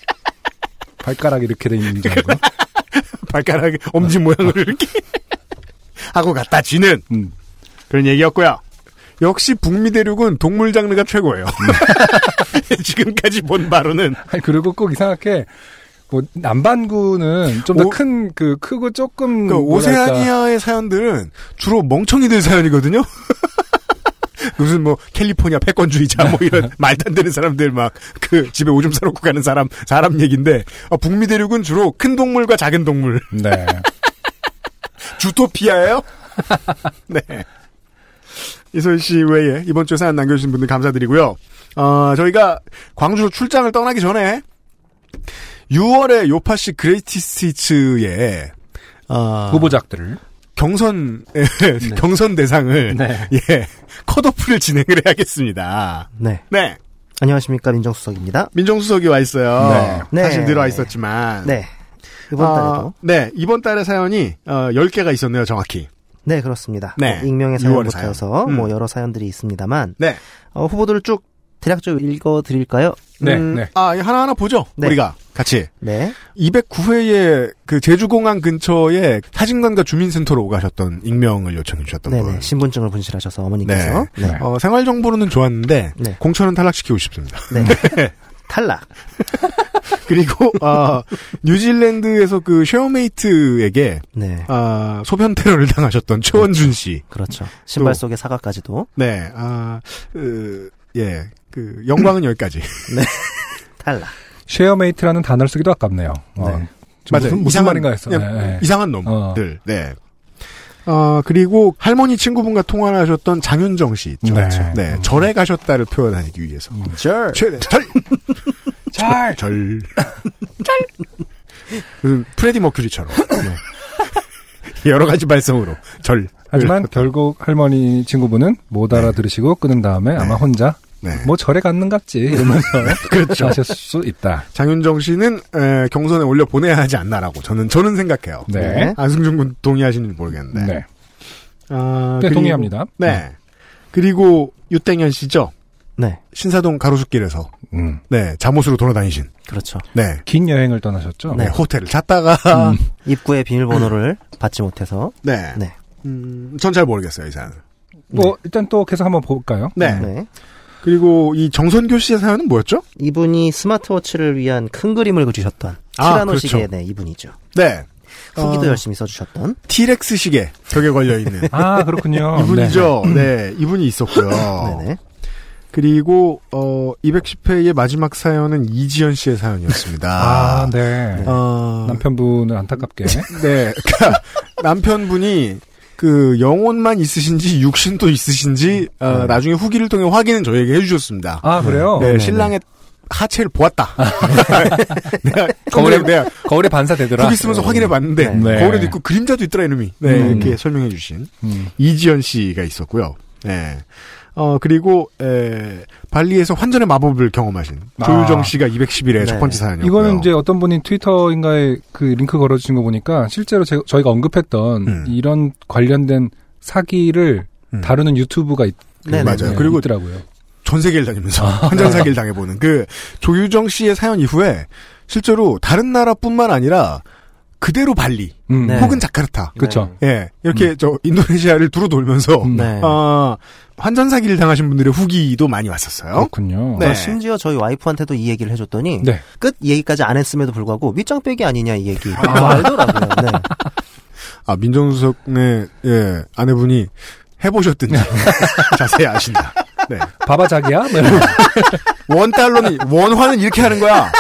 S2: 발가락 이렇게 돼 있는 정도.
S3: 발가락에 엄지 모양을 이렇게 하고 갔다 쥐는
S2: 음.
S3: 그런 얘기였고요. 역시 북미 대륙은 동물 장르가 최고예요. 지금까지 본 바로는
S2: 아니, 그리고 꼭 이상하게 뭐 남반구는 좀더
S3: 오-
S2: 큰그 크고 조금
S3: 그. 오세아니아의 사연들은 주로 멍청이들 사연이거든요. 무슨 뭐 캘리포니아 패권주의자 뭐 이런 말도 안 되는 사람들 막 그 집에 오줌 싸놓고 가는 사람 사람 얘기인데 어, 북미 대륙은 주로 큰 동물과 작은 동물
S2: 네.
S3: 주토피아예요. 네. 이서희 씨 외에 이번 주에 사연 남겨주신 분들 감사드리고요. 어, 저희가 광주로 출장을 떠나기 전에 6월에 요파시 Greatest Hits의 어,
S2: 후보작들을
S3: 경선 경선 대상을
S2: 네.
S3: 예 컷오프를 진행을 해야겠습니다.
S14: 네.
S3: 네.
S14: 안녕하십니까 민정수석입니다.
S3: 민정수석이 와 있어요.
S14: 네.
S3: 사실
S14: 네.
S3: 들어와 있었지만.
S14: 네. 이번
S3: 어,
S14: 달에도
S3: 네. 이번 달에 사연이 어, 10개가 있었네요, 정확히.
S14: 네 그렇습니다.
S3: 네.
S14: 뭐 익명의
S3: 6월의
S14: 사연부터 해서
S3: 사연. 음.
S14: 뭐 여러 사연들이 있습니다만
S3: 네.
S14: 어, 후보들을 쭉 대략적으로 읽어드릴까요?
S2: 네,
S3: 음,
S2: 네.
S3: 아, 하나 하나 보죠.
S14: 네.
S3: 우리가 같이.
S14: 네.
S3: 209회에 그 제주공항 근처에 사진관과 주민센터로 가셨던 익명을 요청해 주셨던
S14: 네네
S3: 분.
S14: 신분증을 분실하셔서 어머니께서
S3: 네.
S14: 네.
S3: 어, 생활 정보로는 좋았는데
S14: 네.
S3: 공천은 탈락시키고 싶습니다.
S14: 네. 탈락.
S3: 그리고 어, 뉴질랜드에서 그 share mate에게
S14: 네.
S3: 아, 소변 테러를 당하셨던 최원준 씨.
S14: 그렇죠. 신발
S3: 또-
S14: 속에 사과까지도
S3: 네. 아, 으, 예. 그 영광은 여기까지.
S14: 탈락.
S2: share mate라는 단어를 쓰기도 아깝네요. 어,
S14: 네.
S2: 좀 무슨, 무슨
S3: 이상한-
S2: 말인가 했어. 네, 네.
S3: 이상한 놈들. 네. 어, 그리고 할머니 친구분과 통화를 하셨던 장윤정 씨 있죠.
S2: 네.
S3: 네.
S2: 음.
S3: 절에 가셨다를 표현하기 위해서.
S14: 절.
S3: 최대 절. 절. 절. 절. 프레디 머큐리처럼. 네. 여러 가지 발성으로 절.
S2: 하지만 결국 할머니 친구분은 못 알아들으시고 끊은 다음에 아마 혼자
S3: 네.
S2: 뭐 절에 갔는 같지 이러면서
S3: 그렇죠.
S2: 하실 수 있다.
S3: 장윤정 씨는 에, 경선에 올려 보내야 하지 않나라고 저는 저는 생각해요.
S2: 네.
S3: 안승준 군 동의하시는지 모르겠는데.
S2: 네.
S3: 아,
S2: 네,
S3: 그리고-
S2: 동의합니다.
S3: 네. 그리고 유땡현 씨죠.
S14: 네.
S3: 신사동 가로수길에서
S2: 음.
S3: 네 잠옷으로 돌아다니신.
S14: 그렇죠.
S3: 네.
S2: 긴 여행을 떠나셨죠.
S3: 네, 호텔을 잤다가
S2: 음.
S14: 입구의 비밀번호를 받지 못해서
S3: 네.
S14: 네.
S3: 음, 전 잘 모르겠어요, 이 사연을.
S2: 뭐 일단 또 계속 한번 볼까요?
S3: 네.
S14: 네.
S3: 그리고 이 정선교 씨의 사연은 뭐였죠?
S14: 이분이 스마트워치를 위한 큰 그림을 그리셨던
S3: 아,
S14: 티라노
S3: 그렇죠.
S14: 시계의 네, 이분이죠.
S3: 네.
S14: 후기도
S3: 어,
S14: 열심히 써주셨던.
S3: 티렉스 시계 벽에 걸려 있는
S2: 아, 그렇군요.
S3: 이분이죠. 네, 이분이 있었고요.
S14: 네네.
S3: 그리고 어 210회의 마지막 사연은 이지연 씨의 사연이었습니다.
S2: 아, 네.
S3: 어,
S2: 남편분은 안타깝게.
S3: 네. 그러니까 남편분이 그 영혼만 있으신지 육신도 있으신지 어, 나중에 후기를 통해 확인은 저에게 해주셨습니다.
S2: 아, 그래요?
S3: 네,
S2: 네네.
S3: 신랑의 하체를 보았다. 내가
S2: 거울에,
S3: 내가
S2: 거울에 반사되더라.
S3: 후기 쓰면서 확인해 봤는데
S2: 네.
S3: 거울에도 있고 그림자도 있더라 이놈이. 네,
S2: 음.
S3: 이렇게 설명해 주신
S2: 음.
S3: 이지연 씨가 있었고요. 네. 어, 그리고, 에, 발리에서 환전의 마법을 경험하신
S2: 아.
S3: 조유정 씨가 211회 첫
S14: 네.
S3: 번째 사연이었고요.
S2: 이거는 이제 어떤 분이 트위터인가에 그 링크 걸어주신 거 보니까 실제로 제- 저희가 언급했던
S3: 음.
S2: 이런 관련된 사기를
S3: 음.
S2: 다루는 유튜브가 있,
S14: 네네.
S3: 맞아요. 그리고
S2: 있더라고요.
S3: 전 세계를 다니면서 환전 사기를 당해보는 그 조유정 씨의 사연 이후에 실제로 다른 나라뿐만 아니라 그대로 발리
S2: 음.
S14: 네.
S3: 혹은 자카르타
S2: 그쵸.
S3: 예 이렇게 저 인도네시아를 두루 돌면서
S2: 음.
S14: 네.
S3: 아 환전 사기를 당하신 분들의 후기도 많이 왔었어요.
S2: 그렇군요.
S3: 네.
S14: 저 심지어 저희 와이프한테도 이 얘기를 해줬더니
S2: 네.
S14: 끝 얘기까지 안 했음에도 불구하고 밑장 빼기 아니냐 이 얘기 알더라고요. 네.
S3: 아 민정수석의 예 아내분이 해보셨든지 자세히 아신다. 네.
S2: 봐봐 자기야. 뭐.
S3: 원 달러는 원화는 이렇게 하는 거야.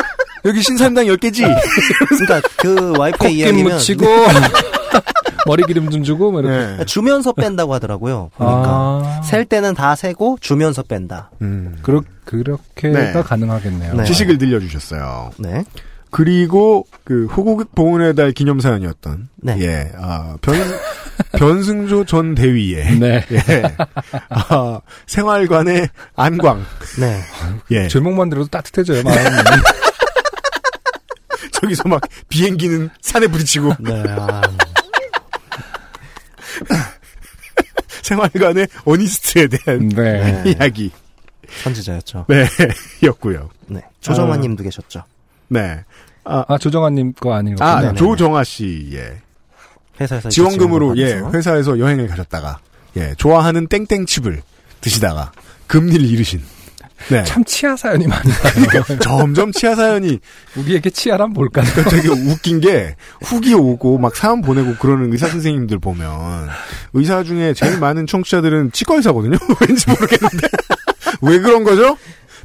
S3: 여기 신사임당 10개지.
S14: 그러니까 그 와이프의 이야기는
S2: 묻히고 머리 기름 좀 주고 뭐 이렇게.
S3: 네.
S14: 주면서 뺀다고 하더라고요. 보니까
S2: 아,
S14: 셀 때는 다 세고 주면서 뺀다.
S3: 음.
S2: 그렇 그렇게가
S3: 네.
S2: 가능하겠네요.
S14: 네.
S3: 지식을 들려주셨어요.
S14: 네.
S3: 그리고 그 호국 봉은의 달 기념 사연이었던
S14: 네.
S3: 예, 아, 변 변승조 전 대위의
S2: 네.
S3: 예, 아, 생활관의 안광
S14: 네.
S3: 예,
S2: 제목만 들어도 따뜻해져요 마음이.
S3: 저기서 막 비행기는 산에 부딪히고
S14: 네. 아,
S3: 생활관의 어니스트에 대한
S2: 네.
S3: 이야기
S14: 선지자였죠.
S3: 네 였고요.
S14: 네. 조정환
S3: 아.
S14: 님도 계셨죠.
S3: 네. 아,
S2: 아 조정아 님 거 아니었군요.
S3: 아
S14: 네네네.
S3: 조정아 씨의
S14: 회사에서 이제
S3: 지원금으로 예. 회사에서 여행을 가셨다가 예 좋아하는 땡땡칩을 드시다가 금리를 잃으신 네
S2: 참 치아 사연이 많아요.
S3: 점점 치아 사연이
S2: 우리에게 치아란 뭘까?
S3: 그러니까 되게 웃긴 게 후기 오고 막 사연 보내고 그러는 의사 선생님들 보면 의사 중에 제일 많은 청취자들은 치과 의사거든요. 왠지 모르겠는데 왜 그런 거죠?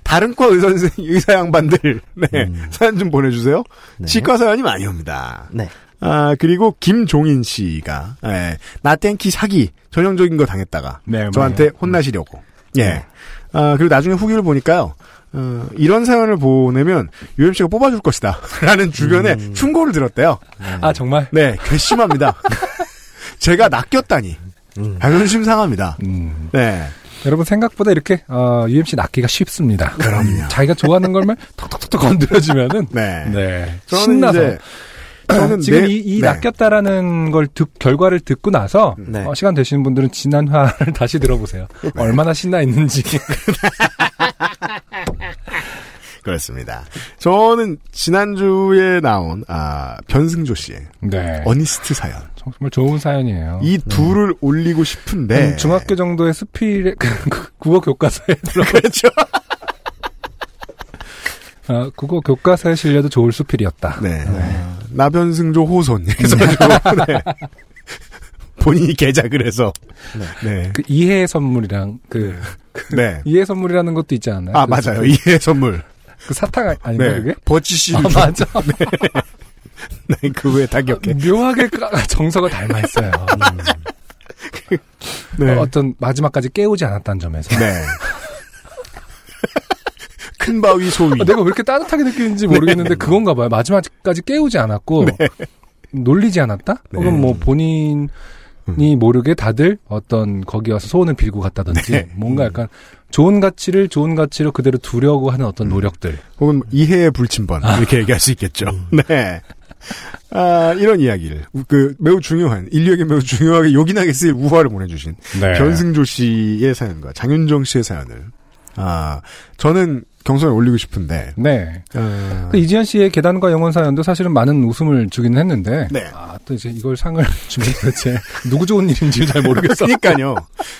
S3: 다른 과 의사 선생 의사 양반들 네 사연 좀 보내주세요.
S14: 네.
S3: 치과 사연이 많이 옵니다.
S14: 네.
S3: 아 그리고 김종인 씨가 예, 나땡키 사기 전형적인 거 당했다가
S2: 네,
S3: 저한테 혼나시려고 예. 아 그리고 나중에 후기를 보니까요. 어, 이런 사연을 보내면 UMC가 뽑아줄 것이다. 라는 주변에
S14: 음.
S3: 충고를 들었대요.
S2: 아 정말.
S3: 네, 괘씸합니다. 제가 낚였다니.
S14: 음.
S3: 자존심 상합니다.
S2: 음.
S3: 네.
S2: 여러분 생각보다 이렇게 어, UMC 낚기가 쉽습니다.
S3: 그럼요.
S2: 자기가 좋아하는 걸만 톡톡톡톡 건드려주면은
S3: 네.
S2: 네. 신나서
S3: 이제 저는
S2: 지금
S3: 내-
S2: 이, 이
S3: 네.
S2: 낚였다라는 걸 듣, 결과를 듣고 나서
S14: 네.
S2: 어, 시간 되시는 분들은 지난 화를 다시 들어보세요. 얼마나 신나 있는지.
S3: 그렇습니다. 저는 지난주에 나온 아, 변승조 씨의
S2: 네.
S3: 어니스트 사연.
S2: 정말 좋은 사연이에요.
S3: 이 둘을 올리고 싶은데
S2: 음, 중학교 정도의 스필 그 국어 교과서에 들어
S3: 그렇죠.
S2: 어, 국어 교과서에 실려도 좋을 수필이었다.
S3: 네. 어, 나변승조 호손 이렇게 써가지고 네. 본인이 개작을 해서 네.
S2: 그 이해 선물이랑 그, 그
S3: 네.
S2: 이해 선물이라는 것도 있지 않나요?
S3: 아
S2: 그,
S3: 맞아요.
S2: 그,
S3: 이해 선물.
S2: 그 사탕 아- 아닌가
S3: 네.
S2: 그게?
S3: 버치
S2: 아
S3: 씨를
S2: 맞아.
S3: 네, 그 외에 다 기억해.
S2: 묘하게 까- 정서가 닮아 있어요.
S3: 네.
S2: 어, 어떤 마지막까지 깨우지 않았다는 점에서.
S3: 네. 큰 바위 소위.
S2: 아, 내가 왜 이렇게 따뜻하게 느끼는지 모르겠는데 그건가 봐요. 마지막까지 깨우지 않았고 놀리지 않았다?
S3: 네.
S2: 혹은 뭐 본인이 모르게 다들 어떤 거기 와서 소원을 빌고 갔다든지
S3: 네.
S2: 뭔가 약간 좋은 가치를 좋은 가치로 그대로 두려고 하는 어떤 노력들.
S3: 혹은 이해의 불침번 이렇게 얘기할 수 있겠죠. 네. 아, 이런 이야기를 그 매우 중요한 인류에게 매우 중요하게 요긴하게 쓰일 우화를 보내주신
S2: 네.
S3: 변승조 씨의 사연과 장윤정 씨의 사연을 아 저는 경선에 올리고 싶은데.
S2: 네.
S3: 어,
S2: 그 이지현 씨의 계단과 영원 사연도 사실은 많은 웃음을 주긴 했는데.
S3: 네.
S2: 아, 또 이제 이걸 상을 주면 도대체 누구 좋은 일인지 잘 모르겠어.
S3: 그러니까요.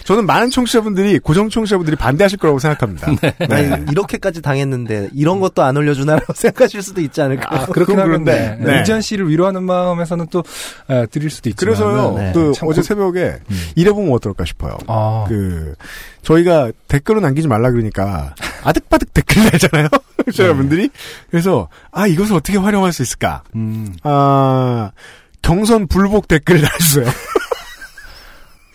S3: 저는 많은 청취자분들이 고정 청취자분들이 반대하실 거라고 생각합니다. 네.
S14: 아니, 이렇게까지 당했는데 이런 것도 안 올려주나라고 생각하실 수도 있지 않을까.
S2: 아, 그렇긴 한데
S3: 그런데, 네.
S2: 이지현 씨를 위로하는 마음에서는 또 에, 드릴 수도 있지만
S3: 그래서요.
S14: 네.
S2: 그참
S3: 어제
S2: 고-
S3: 새벽에
S2: 음.
S3: 이래보면 어떨까 싶어요.
S2: 아,
S3: 그 저희가 댓글을 남기지 말라 그러니까 아득바득 댓글 달잖아요. 청취자분들이. 그래서 아 이것을 어떻게 활용할 수 있을까?
S2: 음.
S3: 아 경선 불복 댓글을 달아주세요.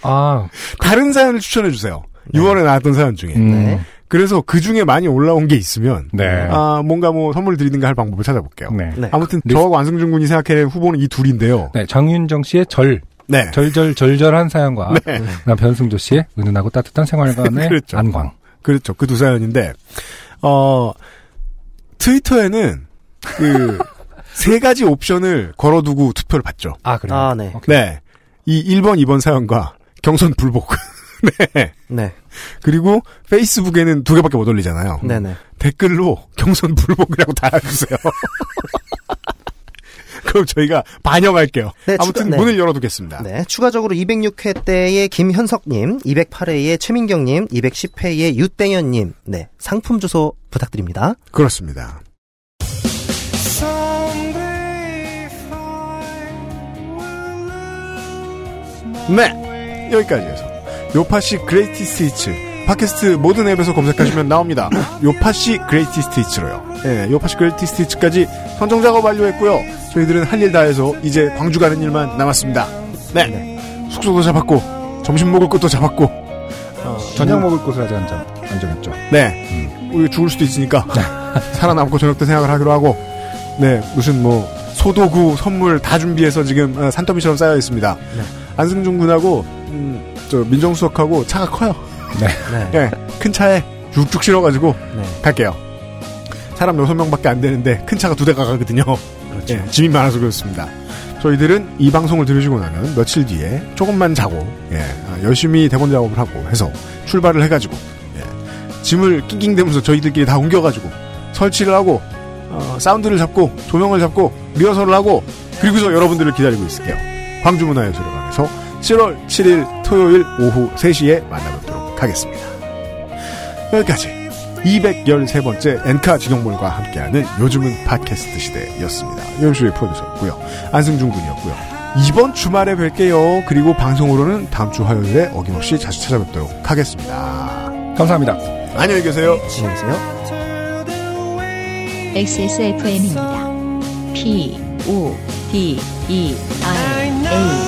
S2: 아,
S3: 다른 사연을 추천해 주세요. 6월에 나왔던 사연 중에.
S2: 음.
S14: 네.
S3: 그래서 그 중에 많이 올라온 게 있으면
S2: 네.
S3: 아 뭔가 뭐 선물 드리든가 할 방법을 찾아볼게요.
S2: 네.
S14: 네.
S3: 아무튼
S2: 네.
S3: 저하고 안승준 군이 생각해낸 후보는 이 둘인데요.
S2: 네, 장윤정 씨의 절,
S3: 네.
S2: 절절 절절한 사연과
S3: 네.
S2: 변승조 씨의 은은하고 따뜻한 생활관의
S3: 그렇죠.
S2: 안광.
S3: 그렇죠. 그 두 사연인데, 어, 트위터에는 그, 세 가지 옵션을 걸어두고 투표를 받죠.
S2: 아, 그래요?
S14: 아, 네.
S2: 오케이.
S3: 네. 이 1번, 2번 사연과 경선 불복. 네.
S14: 네.
S3: 그리고 페이스북에는 두 개밖에 못 올리잖아요.
S14: 네네.
S3: 댓글로 경선 불복이라고 달아주세요. 그럼 저희가 반영할게요.
S14: 네,
S3: 아무튼
S14: 추가- 네.
S3: 문을 열어두겠습니다.
S14: 네, 추가적으로 206회 때의 김현석님, 208회의 최민경님, 210회의 유땡현님, 네, 상품 주소 부탁드립니다.
S3: 그렇습니다. 네. 여기까지 해서. 요파시 Greatest Hits. 팟캐스트 모든 앱에서 검색하시면 나옵니다. 요파시 Greatest Hits로요. 예, 요파시 Greatest Hits까지 선정 작업 완료했고요. 저희들은 할 일 다 해서 이제 광주 가는 일만 남았습니다. 네. 숙소도 잡았고, 점심 먹을 것도 잡았고, 어,
S2: 저녁 먹을 곳을 아직 안, 정- 안 정했죠.
S3: 네. 우리 죽을 수도 있으니까 살아남고 저녁 때 생각을 하기로 하고 네 무슨 뭐 소도구 선물 다 준비해서 지금 어, 산더미처럼 쌓여 있습니다. 안승준 군하고 음, 저 민정수석하고 차가 커요.
S2: 네.
S14: 네.
S3: 예, 큰 차에 쭉쭉 실어가지고
S14: 네.
S3: 갈게요. 사람 여섯 명밖에 안 되는데 큰 차가 두 대가 가거든요.
S14: 그렇죠.
S3: 예, 짐이 많아서 그렇습니다. 저희들은 이 방송을 들으시고 나면 며칠 뒤에 조금만 자고 예, 아, 열심히 대본 작업을 하고 해서 출발을 해가지고 예, 짐을 낑낑대면서 저희들끼리 다 옮겨가지고 설치를 하고 어, 사운드를 잡고 조명을 잡고 리허설을 하고 그리고서 여러분들을 기다리고 있을게요. 광주문화예술관에서 7월 7일 토요일 오후 3시에 만나뵙도록 하겠습니다. 여기까지 213번째 엔카 직영몰과 함께하는 요즘은 팟캐스트 시대였습니다. 연수의 프로듀서였고요. 안승준 군이었고요. 이번 주말에 뵐게요. 그리고 방송으로는 다음 주 화요일에 어김없이 자주 찾아뵙도록 하겠습니다.
S2: 감사합니다.
S3: 안녕히 계세요.
S14: 안녕히 계세요.
S1: XSFM입니다. P, O, D, E, R, A.